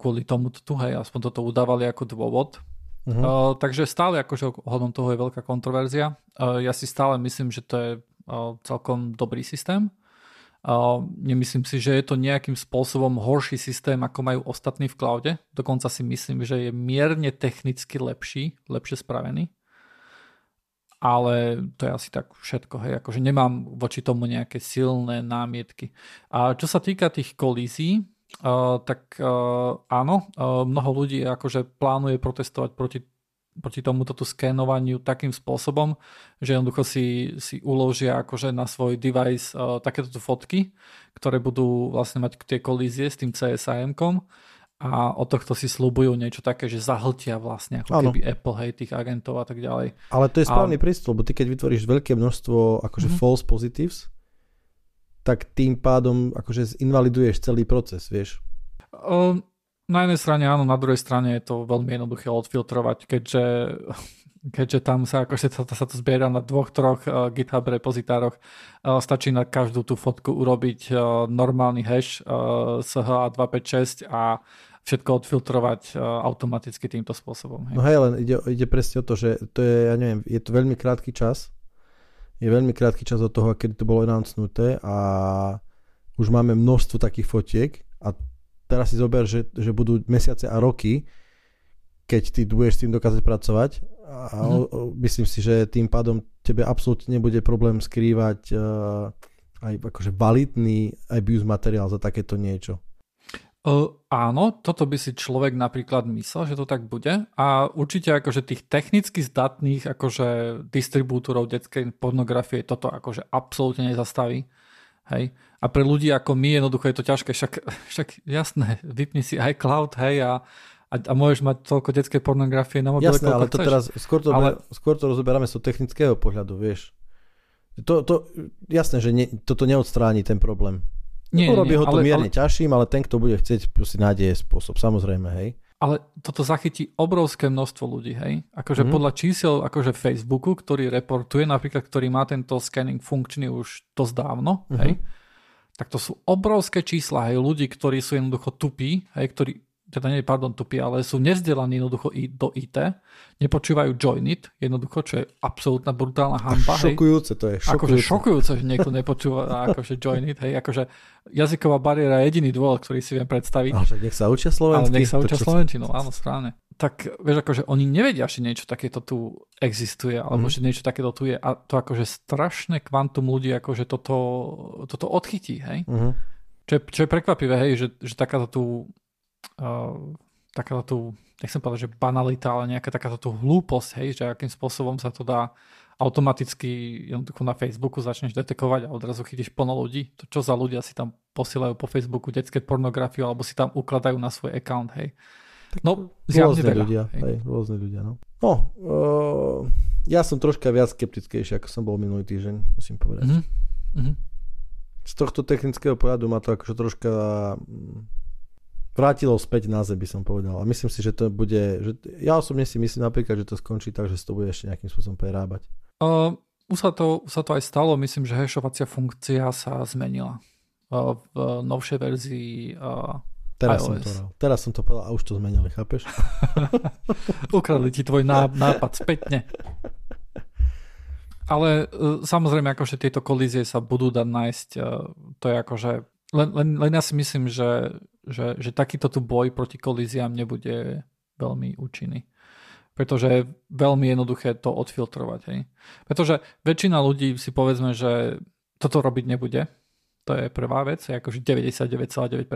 kvôli tomu tu, hej, aspoň toto udávali ako dôvod. Uh-huh. Uh, takže stále akože ohľadom toho je veľká kontroverzia. Uh, ja si stále myslím, že to je uh, celkom dobrý systém. Uh, nemyslím si, že je to nejakým spôsobom horší systém, ako majú ostatní v cloude. Dokonca si myslím, že je mierne technicky lepší, lepšie spravený ale to je asi tak všetko, hej, akože nemám voči tomu nejaké silné námietky. A čo sa týka tých kolízií, uh, tak uh, áno, uh, mnoho ľudí akože plánuje protestovať proti proti tomuto skénovaniu takým spôsobom, že jednoducho si, si uložia akože na svoj device uh, takéto fotky, ktoré budú vlastne mať tie kolízie s tým CSIM-kom a od tohto si slúbujú niečo také, že zahltia vlastne ako ano. keby Apple, hej, tých agentov a tak ďalej. Ale to je správny a... prístup, lebo ty keď vytvoríš veľké množstvo akože mm-hmm. false positives, tak tým pádom akože invaliduješ celý proces, vieš? Um, na jednej strane áno, na druhej strane je to veľmi jednoduché odfiltrovať, keďže [laughs] keďže tam sa, akože sa, sa to zbiera na dvoch, troch uh, GitHub repozitároch. Uh, stačí na každú tú fotku urobiť uh, normálny hash uh, SHA256 a všetko odfiltrovať uh, automaticky týmto spôsobom. Hej. No hej, len ide, ide presne o to, že to je, ja neviem, je to veľmi krátky čas, je veľmi krátky čas od toho, kedy to bolo announcnuté a už máme množstvo takých fotiek a teraz si zober, že, že budú mesiace a roky, keď ty budeš s tým dokázať pracovať a mm. o, o, myslím si, že tým pádom tebe absolútne nebude problém skrývať uh, aj akože validný abuse materiál za takéto niečo. Uh, áno, toto by si človek napríklad myslel, že to tak bude a určite akože tých technicky zdatných akože distribútorov detskej pornografie toto akože absolútne nezastaví. Hej. A pre ľudí ako my jednoducho je to ťažké, však, však jasné, vypni si aj cloud, hej, a, a, a môžeš mať toľko detskej pornografie na mobile, Jasné, ale to chceš. teraz, skôr to, ale... skôr to rozoberáme z toho technického pohľadu, vieš. To, to, jasné, že ne, toto neodstráni ten problém. Nie, Urobí ho to ale, mierne ale... ťažším, ale ten, kto bude chcieť, si nájde spôsob, samozrejme, hej. Ale toto zachytí obrovské množstvo ľudí, hej. Akože mm-hmm. podľa čísel akože Facebooku, ktorý reportuje, napríklad, ktorý má tento scanning funkčný už dosť dávno, mm-hmm. hej, tak to sú obrovské čísla, hej, ľudí, ktorí sú jednoducho tupí, hej, ktorí teda nie, pardon, tupí, ale sú nevzdelaní jednoducho i do IT, nepočúvajú Join It, jednoducho, čo je absolútna brutálna hamba. Šokujúce to je. Šokujúce. Akože šokujúce, že niekto nepočúva akože Join It, hej, akože jazyková bariéra je jediný dôvod, ktorý si viem predstaviť. Ale nech sa učia slovensky. Ale nech sa učia slovenčinu, áno, správne. Tak vieš, akože oni nevedia, že niečo takéto tu existuje, alebo mm. že niečo takéto tu je a to akože strašné kvantum ľudí akože toto, toto odchytí, hej. Mm. Čo je, čo je prekvapivé, hej, že, že takáto tu uh, takáto tu, nechcem povedať, že banalita, ale nejaká takáto tu hlúposť, hej, že akým spôsobom sa to dá automaticky jednoducho na Facebooku začneš detekovať a odrazu chytíš plno ľudí. To čo za ľudia si tam posielajú po Facebooku detské pornografiu alebo si tam ukladajú na svoj account, hej. No, zjavne rôzne veľa, ľudia, hej. hej, rôzne ľudia, no. No, uh, ja som troška viac skeptickejší, ako som bol minulý týždeň, musím povedať. Mm-hmm. Z tohto technického pohľadu ma to akože troška vrátilo späť na zem, by som povedal. A myslím si, že to bude, že ja osobne si myslím napríklad, že to skončí tak, že to bude ešte nejakým spôsobom prerábať. Uh, už, sa to, už sa to aj stalo, myslím, že hashovacia funkcia sa zmenila uh, v novšej verzii uh, Teraz iOS. som, to, teraz som to povedal a už to zmenili, chápeš? [laughs] Ukradli ti tvoj nápad spätne. Ale uh, samozrejme, akože tieto kolízie sa budú dať nájsť. Uh, to je akože len, len, len ja si myslím, že, že, že takýto tu boj proti kolíziám nebude veľmi účinný. Pretože je veľmi jednoduché to odfiltrovať. Hej. Pretože väčšina ľudí si povedzme, že toto robiť nebude. To je prvá vec, je akože 99,9%.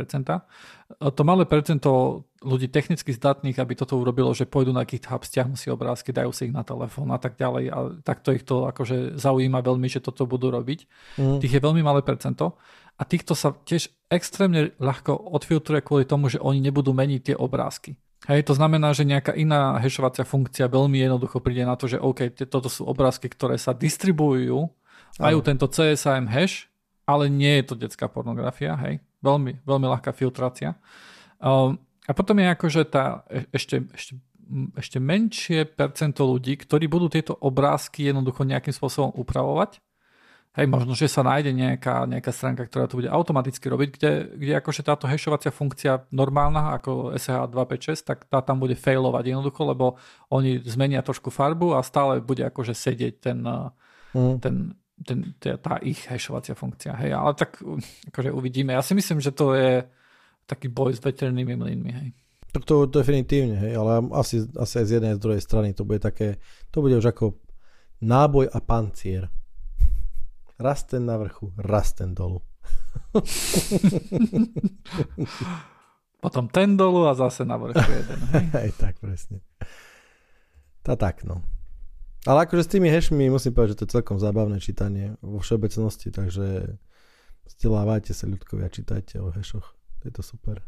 To malé percento ľudí technicky zdatných, aby toto urobilo, že pôjdu na GitHub, stiahnu si obrázky, dajú si ich na telefón a tak ďalej a takto ich to akože zaujíma veľmi, že toto budú robiť. Mm. Tých je veľmi malé percento a týchto sa tiež extrémne ľahko odfiltruje kvôli tomu, že oni nebudú meniť tie obrázky. Hej, to znamená, že nejaká iná hashovacia funkcia veľmi jednoducho príde na to, že OK, toto sú obrázky, ktoré sa distribujú, majú tento CSAM hash, ale nie je to detská pornografia, hej. Veľmi, veľmi ľahká filtrácia. Um, a potom je akože tá e, ešte, ešte, ešte menšie percento ľudí, ktorí budú tieto obrázky jednoducho nejakým spôsobom upravovať. Hej, možno, že sa nájde nejaká, nejaká stránka, ktorá to bude automaticky robiť, kde, kde akože táto hashovacia funkcia normálna, ako SH 256, tak tá tam bude failovať jednoducho, lebo oni zmenia trošku farbu a stále bude akože sedieť ten, mm. ten, ten, tá ich hashovacia funkcia. Hej, ale tak [laughs] akože uvidíme. Ja si myslím, že to je taký boj s veternými mlynmi. Hej. Tak to definitívne, hej, ale asi, asi aj z jednej z druhej strany to bude také, to bude už ako náboj a pancier. Raz ten na vrchu, raz ten dolu. [laughs] Potom ten dolu a zase na vrchu jeden. Hej, [laughs] hej tak presne. Tá tak, no. Ale akože s tými hashmi musím povedať, že to je celkom zábavné čítanie vo všeobecnosti, takže vzdelávajte sa ľudkovia, čítajte o hashoch. Je to super.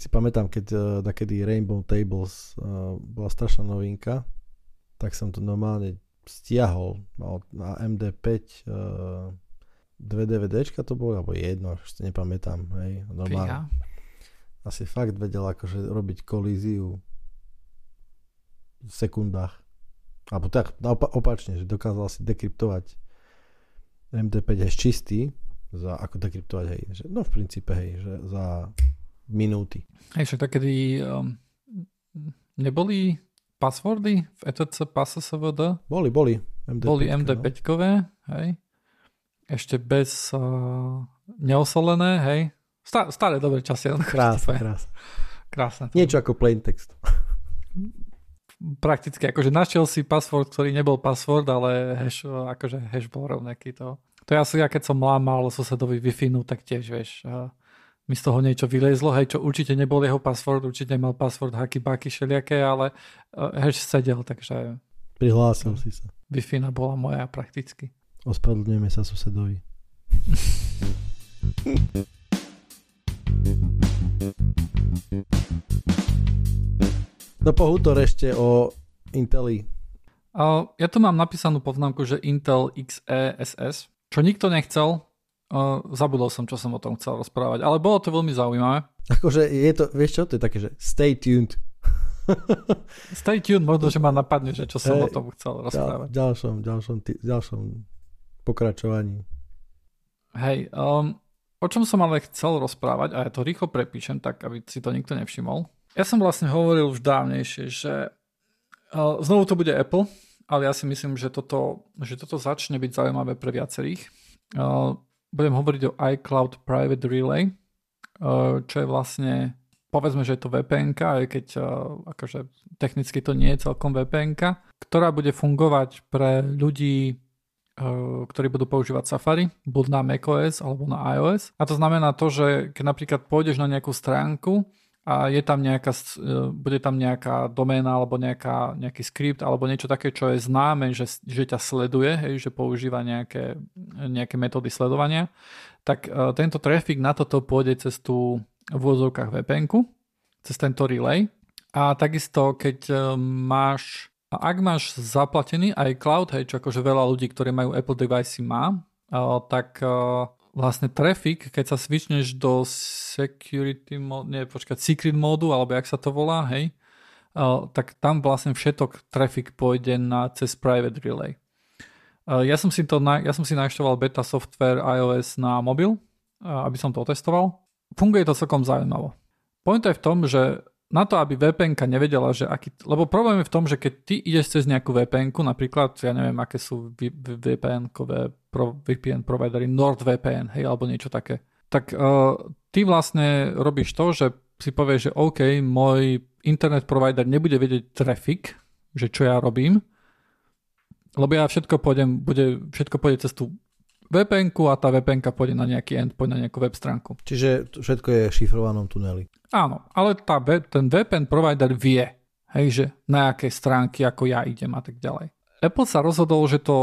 Si pamätám, keď uh, nakedy Rainbow Tables uh, bola strašná novinka, tak som to normálne stiahol. Mal na MD5 uh, dve DVDčka to bolo, alebo jedno, už si nepamätám. Hej, normálne. Asi fakt vedel akože robiť kolíziu v sekundách. Alebo tak, opačne, že dokázal si dekryptovať MD5 až čistý, za, ako dekryptovať, hej, že, no v princípe, hej, že za minúty. Hej, však takedy um, neboli passwordy v ETC PASSVD? Boli, boli. MD5, boli MD5-kové, no. hej. Ešte bez uh, neosolené, hej. Staré, staré dobré časy. [laughs] Krásne, krásne. Krásne. Niečo ako plain text. Prakticky, akože našiel si password, ktorý nebol password, ale hash, akože hash bol rovnaký to. To ja, ja keď som lámal susedovi wi tak tiež, vieš, uh, mi z toho niečo vylezlo, hej, čo určite nebol jeho password, určite mal password haky baky všelijaké, ale uh, hash sedel, takže... Prihlásil si sa. wi bola moja prakticky. Ospravedlňujeme sa susedovi. No pohútor ešte o Inteli. Ja tu mám napísanú poznámku, že Intel XE SS, čo nikto nechcel, Uh, zabudol som, čo som o tom chcel rozprávať, ale bolo to veľmi zaujímavé. Akože je to, vieš čo, to je také, že stay tuned. [laughs] stay tuned, možno, že ma napadne, že čo som hey, o tom chcel rozprávať. V ďalšom, ďalšom, ďalšom pokračovaní. Hej, um, o čom som ale chcel rozprávať, a ja to rýchlo prepíšem, tak aby si to nikto nevšimol. Ja som vlastne hovoril už dávnejšie, že uh, znovu to bude Apple, ale ja si myslím, že toto, že toto začne byť zaujímavé pre viacerých. Uh, budem hovoriť o iCloud Private Relay, eh, čo je vlastne, povedzme, že je to vpn aj keď eh, akože technicky to nie je celkom vpn ktorá bude fungovať pre ľudí, eh, ktorí budú používať Safari, buď na macOS alebo na iOS. A to znamená to, že keď napríklad pôjdeš na nejakú stránku, a je tam nejaká, e, bude tam nejaká doména alebo nejaká, nejaký skript alebo niečo také, čo je známe, že, že ťa sleduje, hej, že používa nejaké, nejaké metódy sledovania, tak uh, tento trafik na toto pôjde cez tú v úvodzovkách vpn cez tento relay. A takisto, keď uh, máš, ak máš zaplatený aj cloud, hej, čo akože veľa ľudí, ktorí majú Apple device má, tak vlastne traffic, keď sa switchneš do security mode, nie, počkať, secret modu, alebo jak sa to volá, hej, uh, tak tam vlastne všetok traffic pôjde na cez private relay. Uh, ja som si to, na, ja som si naštoval beta software iOS na mobil, uh, aby som to otestoval. Funguje to celkom zaujímavo. Point je v tom, že na to, aby vpn nevedela, že aký... Lebo problém je v tom, že keď ty ideš cez nejakú vpn napríklad, ja neviem, aké sú VPN-kové pro, VPN providery, NordVPN, hej, alebo niečo také, tak uh, ty vlastne robíš to, že si povieš, že OK, môj internet provider nebude vedieť traffic, že čo ja robím, lebo ja všetko pôjdem, bude, všetko pôjde cez tú vpn a tá vpn pôjde na nejaký endpoint, na nejakú web stránku. Čiže všetko je v šifrovanom tuneli. Áno, ale tá, ten VPN provider vie, hej, že na aké stránky ako ja idem a tak ďalej. Apple sa rozhodol, že to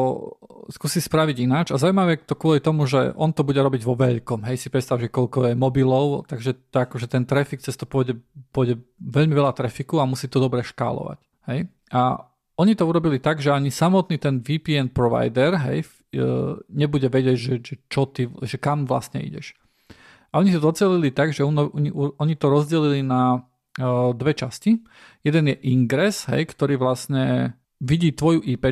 skúsi spraviť ináč a zaujímavé to kvôli tomu, že on to bude robiť vo veľkom. Hej, si predstav, že koľko je mobilov, takže to, akože ten trafik cez to pôjde, pôjde veľmi veľa trafiku a musí to dobre škálovať. Hej. A oni to urobili tak, že ani samotný ten VPN provider hej, nebude vedieť, že, že, čo ty, že kam vlastne ideš. A oni to docelili tak, že oni, oni to rozdelili na uh, dve časti. Jeden je ingress, hej, ktorý vlastne vidí tvoju IP,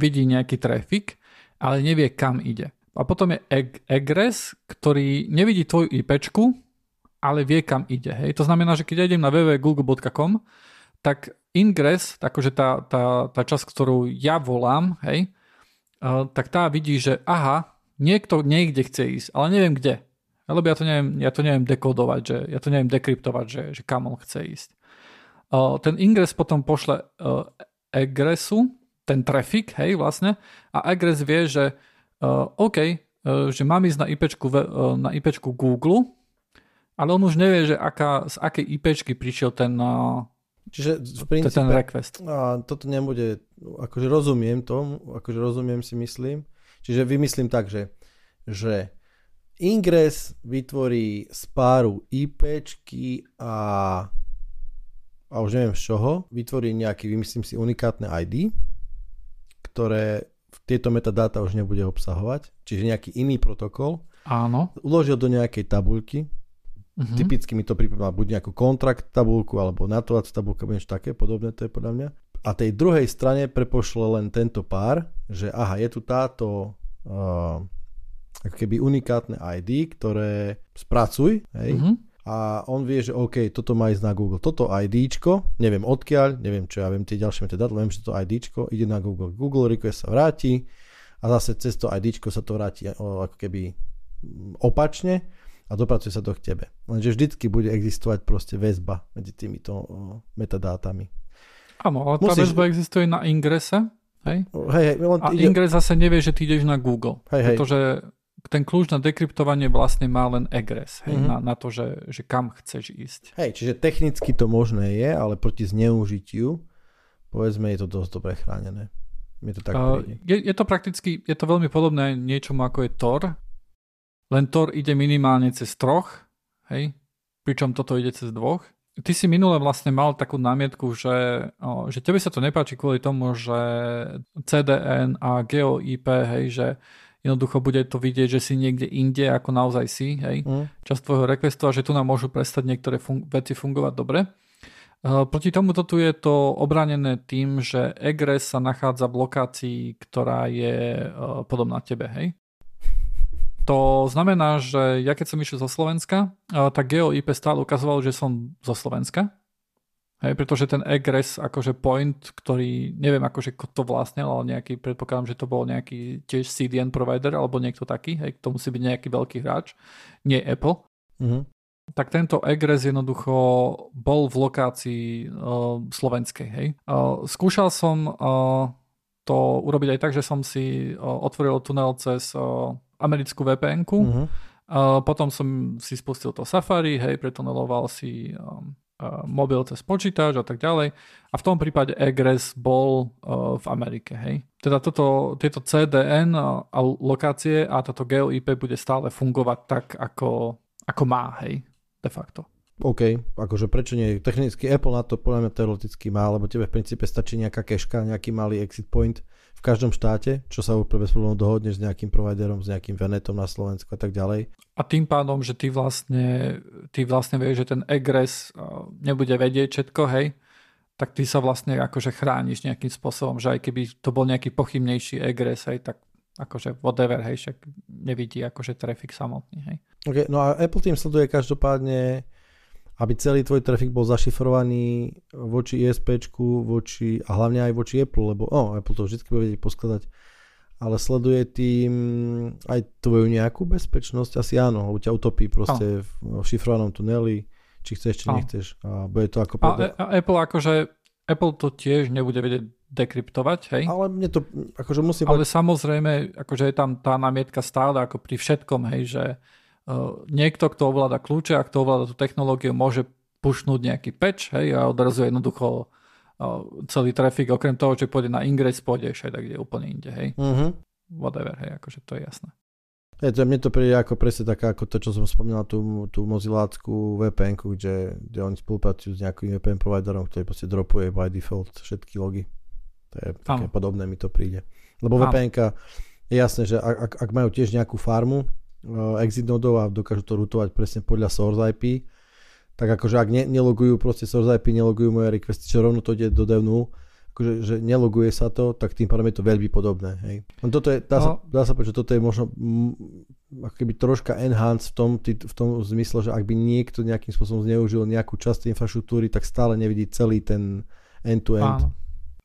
vidí nejaký trafik, ale nevie kam ide. A potom je eg- egress, ktorý nevidí tvoju IP, ale vie kam ide. Hej. To znamená, že keď ja idem na www.google.com, tak ingress, akože tá, tá, tá časť, ktorú ja volám, hej, tak tá vidí, že aha, niekto niekde chce ísť, ale neviem kde. Lebo ja to neviem, ja to neviem dekodovať, že, ja to neviem dekryptovať, že, že kam on chce ísť. Ten ingress potom pošle uh, egresu, ten trafik, hej, vlastne, a egress vie, že uh, OK, uh, že mám ísť na IPčku, na IPčku Google, ale on už nevie, že aká, z akej IPčky prišiel ten, Čiže v princípe, ten request. A toto nebude, akože rozumiem tomu, akože rozumiem si myslím, čiže vymyslím tak, že, že Ingress vytvorí z páru IPčky a a už neviem z čoho, vytvorí nejaký, vymyslím si, unikátne ID, ktoré tieto metadáta už nebude obsahovať, čiže nejaký iný protokol. Áno. Uložil do nejakej tabuľky, uh-huh. typicky mi to pripomína buď nejakú kontrakt tabulku, alebo natovac tabulku, niečo také, podobné to je podľa mňa. A tej druhej strane prepošle len tento pár, že aha, je tu táto uh, ako keby unikátne ID, ktoré spracuj, hej, uh-huh. a on vie, že OK, toto má ísť na Google. Toto IDčko, neviem odkiaľ, neviem čo, ja viem tie ďalšie metódy, viem, že to IDčko ide na Google. Google request sa vráti a zase cez to IDčko sa to vráti ako keby opačne a dopracuje sa to k tebe. Lenže vždycky bude existovať proste väzba medzi týmito metadátami. Áno, ale tá Musíš... väzba existuje na ingrese, hej? Hej, hej, len a ide... ingres zase nevie, že ty ideš na Google. Hej, hej. Pretože ten kľúč na dekryptovanie vlastne má len egress, hej, mm-hmm. na, na to, že, že kam chceš ísť. Hej, čiže technicky to možné je, ale proti zneužitiu povedzme je to dosť dobre chránené. Je to, tak uh, je, je to prakticky, je to veľmi podobné niečomu ako je Tor, len Tor ide minimálne cez troch, hej, pričom toto ide cez dvoch. Ty si minule vlastne mal takú námietku, že, o, že tebe sa to nepáči kvôli tomu, že CDN a GeoIP, hej, že jednoducho bude to vidieť, že si niekde inde, ako naozaj si, hej, mm. časť tvojho requestu a že tu nám môžu prestať niektoré fun- veci fungovať dobre. Uh, proti tomuto tu je to obranené tým, že egress sa nachádza v lokácii, ktorá je uh, podobná tebe, hej. To znamená, že ja keď som išiel zo Slovenska, tak GeoIP stále ukazovalo, že som zo Slovenska, Hej, pretože ten egress, akože point, ktorý, neviem akože kto to vlastnil, ale nejaký, predpokladám, že to bol nejaký tiež CDN provider, alebo niekto taký, hej, to musí byť nejaký veľký hráč, nie Apple. Mm-hmm. Tak tento egress jednoducho bol v lokácii uh, slovenskej, hej. Uh, skúšal som uh, to urobiť aj tak, že som si uh, otvoril tunel cez uh, americkú VPN-ku, mm-hmm. uh, potom som si spustil to Safari, hej, pretuneloval si um, mobil cez počítač a tak ďalej. A v tom prípade egress bol uh, v Amerike. Hej. Teda toto, tieto CDN a, a lokácie a toto GeoIP bude stále fungovať tak, ako, ako má, hej, de facto. OK, akože prečo nie? Technicky Apple na to podľa mňa teoreticky má, lebo tebe v princípe stačí nejaká keška, nejaký malý exit point v každom štáte, čo sa úplne bez problémov dohodneš s nejakým providerom, s nejakým Venetom na Slovensku a tak ďalej. A tým pádom, že ty vlastne, ty vlastne vieš, že ten egress nebude vedieť všetko, hej, tak ty sa vlastne akože chrániš nejakým spôsobom, že aj keby to bol nejaký pochybnejší egress, hej, tak akože whatever, hej, však nevidí akože trafik samotný, hej. Okay, no a Apple tým sleduje každopádne aby celý tvoj trafik bol zašifrovaný voči ISP, voči, a hlavne aj voči Apple, lebo oh, Apple to vždy bude vedieť poskladať, ale sleduje tým aj tvoju nejakú bezpečnosť, asi áno, lebo ťa utopí proste oh. v šifrovanom tuneli, či chceš, či oh. nechceš. A bude to ako... A, a Apple akože, Apple to tiež nebude vedieť dekryptovať, hej? Ale mne to, akože musím... Ale samozrejme, akože je tam tá námietka stále ako pri všetkom, hej, že niekto, kto ovláda kľúče a kto ovláda tú technológiu, môže pušnúť nejaký patch hej, a odrazu jednoducho celý trafik, okrem toho, že pôjde na ingress, pôjde ešte tak, kde úplne inde, hej. Uh-huh. Whatever, hej, akože to je jasné. Je, to, mne to príde ako presne taká, ako to, čo som spomínal, tú, tú mozilácku vpn kde, kde oni spolupracujú s nejakým VPN providerom, ktorý proste dropuje by default všetky logy. To je také podobné mi to príde. Lebo vpn je jasné, že ak, ak majú tiež nejakú farmu, exit nodov a dokážu to rutovať presne podľa source IP, tak akože ak ne, nelogujú proste source IP, nelogujú moje requesty, čo rovno to ide do devnu, akože, že neloguje sa to, tak tým pádom je to veľmi podobné. Hej. Toto je, dá, sa, no. dá sa povedať, že toto je možno m, ako keby troška enhance v tom, v tom zmysle, že ak by niekto nejakým spôsobom zneužil nejakú časť infraštruktúry, tak stále nevidí celý ten end-to-end. Áno.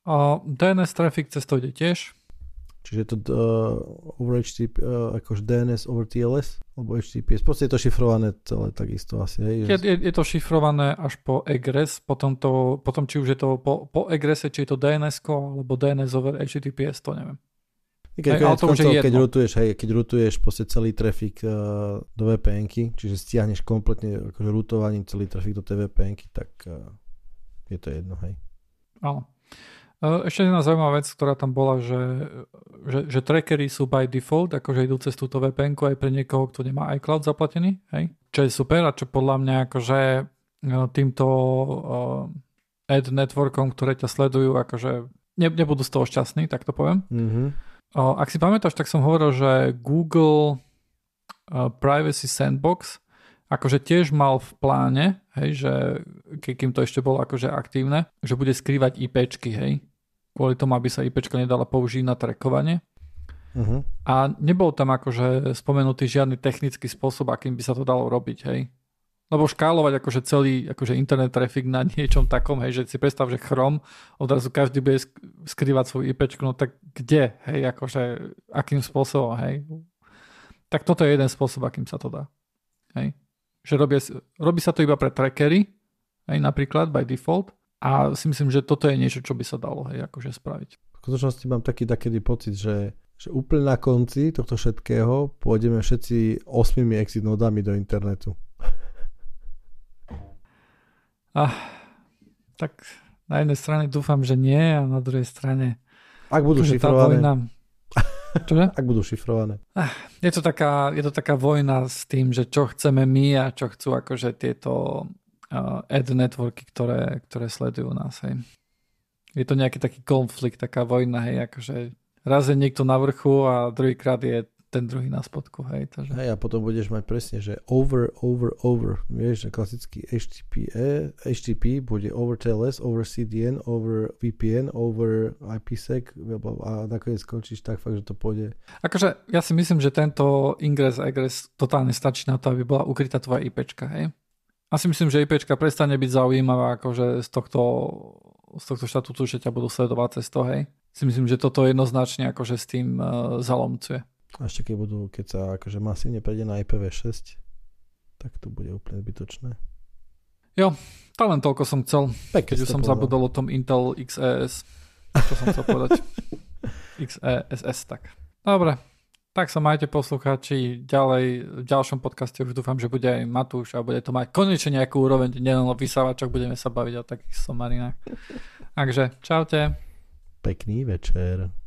A DNS traffic cez to ide tiež. Čiže to uh, over HTTP, uh, akože DNS over TLS, alebo HTTPS. Proste je to šifrované celé takisto asi. Hej, je, je, je to šifrované až po egress, potom, to, potom či už je to po, po egresse, či je to DNS alebo DNS over HTTPS, to neviem. Keď, hej, to koncov, keď, rutuješ, hej, keď rutuješ proste celý trafik uh, do vpn čiže stiahneš kompletne akože rutovaním celý trafik do tej vpn tak uh, je to jedno, hej. Áno. Ešte jedna zaujímavá vec, ktorá tam bola, že, že, že trackery sú by default, akože idú cez túto vpn aj pre niekoho, kto nemá iCloud zaplatený, hej? čo je super a čo podľa mňa akože e, týmto uh, ad networkom, ktoré ťa sledujú, akože ne, nebudú z toho šťastní, tak to poviem. Mm-hmm. Uh, ak si pamätáš, tak som hovoril, že Google uh, Privacy Sandbox akože tiež mal v pláne, hej, že kým to ešte bolo akože aktívne, že bude skrývať IPčky, hej kvôli tomu, aby sa IP nedala použiť na trackovanie. Uh-huh. A nebol tam akože spomenutý žiadny technický spôsob, akým by sa to dalo robiť, hej. Lebo škálovať akože celý akože internet traffic na [laughs] niečom takom, hej, že si predstav, že Chrome, odrazu každý bude skrývať svoju IP, no tak kde, hej, akože akým spôsobom, hej. Tak toto je jeden spôsob, akým sa to dá. Hej. Že robí, robí sa to iba pre trackery, hej, napríklad by default, a si myslím, že toto je niečo, čo by sa dalo, hej, akože spraviť. V skutočnosti mám taký takedy pocit, že že úplne na konci tohto všetkého pôjdeme všetci osmými exit nodami do internetu. [laughs] Ah, tak na jednej strane dúfam, že nie a na druhej strane ak budú šifrované. Vojna... Čože? Ak budú šifrované. Ah, je, to taká, je to taká vojna s tým, že čo chceme my a čo chcú akože tieto ad networky, ktoré, ktoré sledujú nás. Hej. Je to nejaký taký konflikt, taká vojna, hej, akože raz je niekto na vrchu a druhýkrát je ten druhý na spodku, hej. Takže... Hej, a potom budeš mať presne, že over, over, over. Vieš, klasický HTTP, HTTP bude over TLS, over CDN, over VPN, over IPsec a nakoniec skončíš tak fakt, že to pôjde. Akože ja si myslím, že tento ingress a egress totálne stačí na to, aby bola ukrytá tvoja IPčka, hej. A si myslím, že IPčka prestane byť zaujímavá akože z tohto, z tohto štatútu, že ťa budú sledovať cez to, hej si myslím, že toto jednoznačne akože s tým uh, zalomcuje. A ešte keď budú, keď sa akože masívne prejde na IPv6, tak to bude úplne zbytočné. Jo, to len toľko som chcel. Pekne keď už som povedal. zabudol o tom Intel XES. Čo som chcel povedať? [laughs] XESS, tak. Dobre, tak sa majte poslucháči ďalej. V ďalšom podcaste už dúfam, že bude aj Matúš a bude to mať konečne nejakú úroveň, nielen o vysávačoch, budeme sa baviť o takých somarinách. Takže čaute. Pekný večer.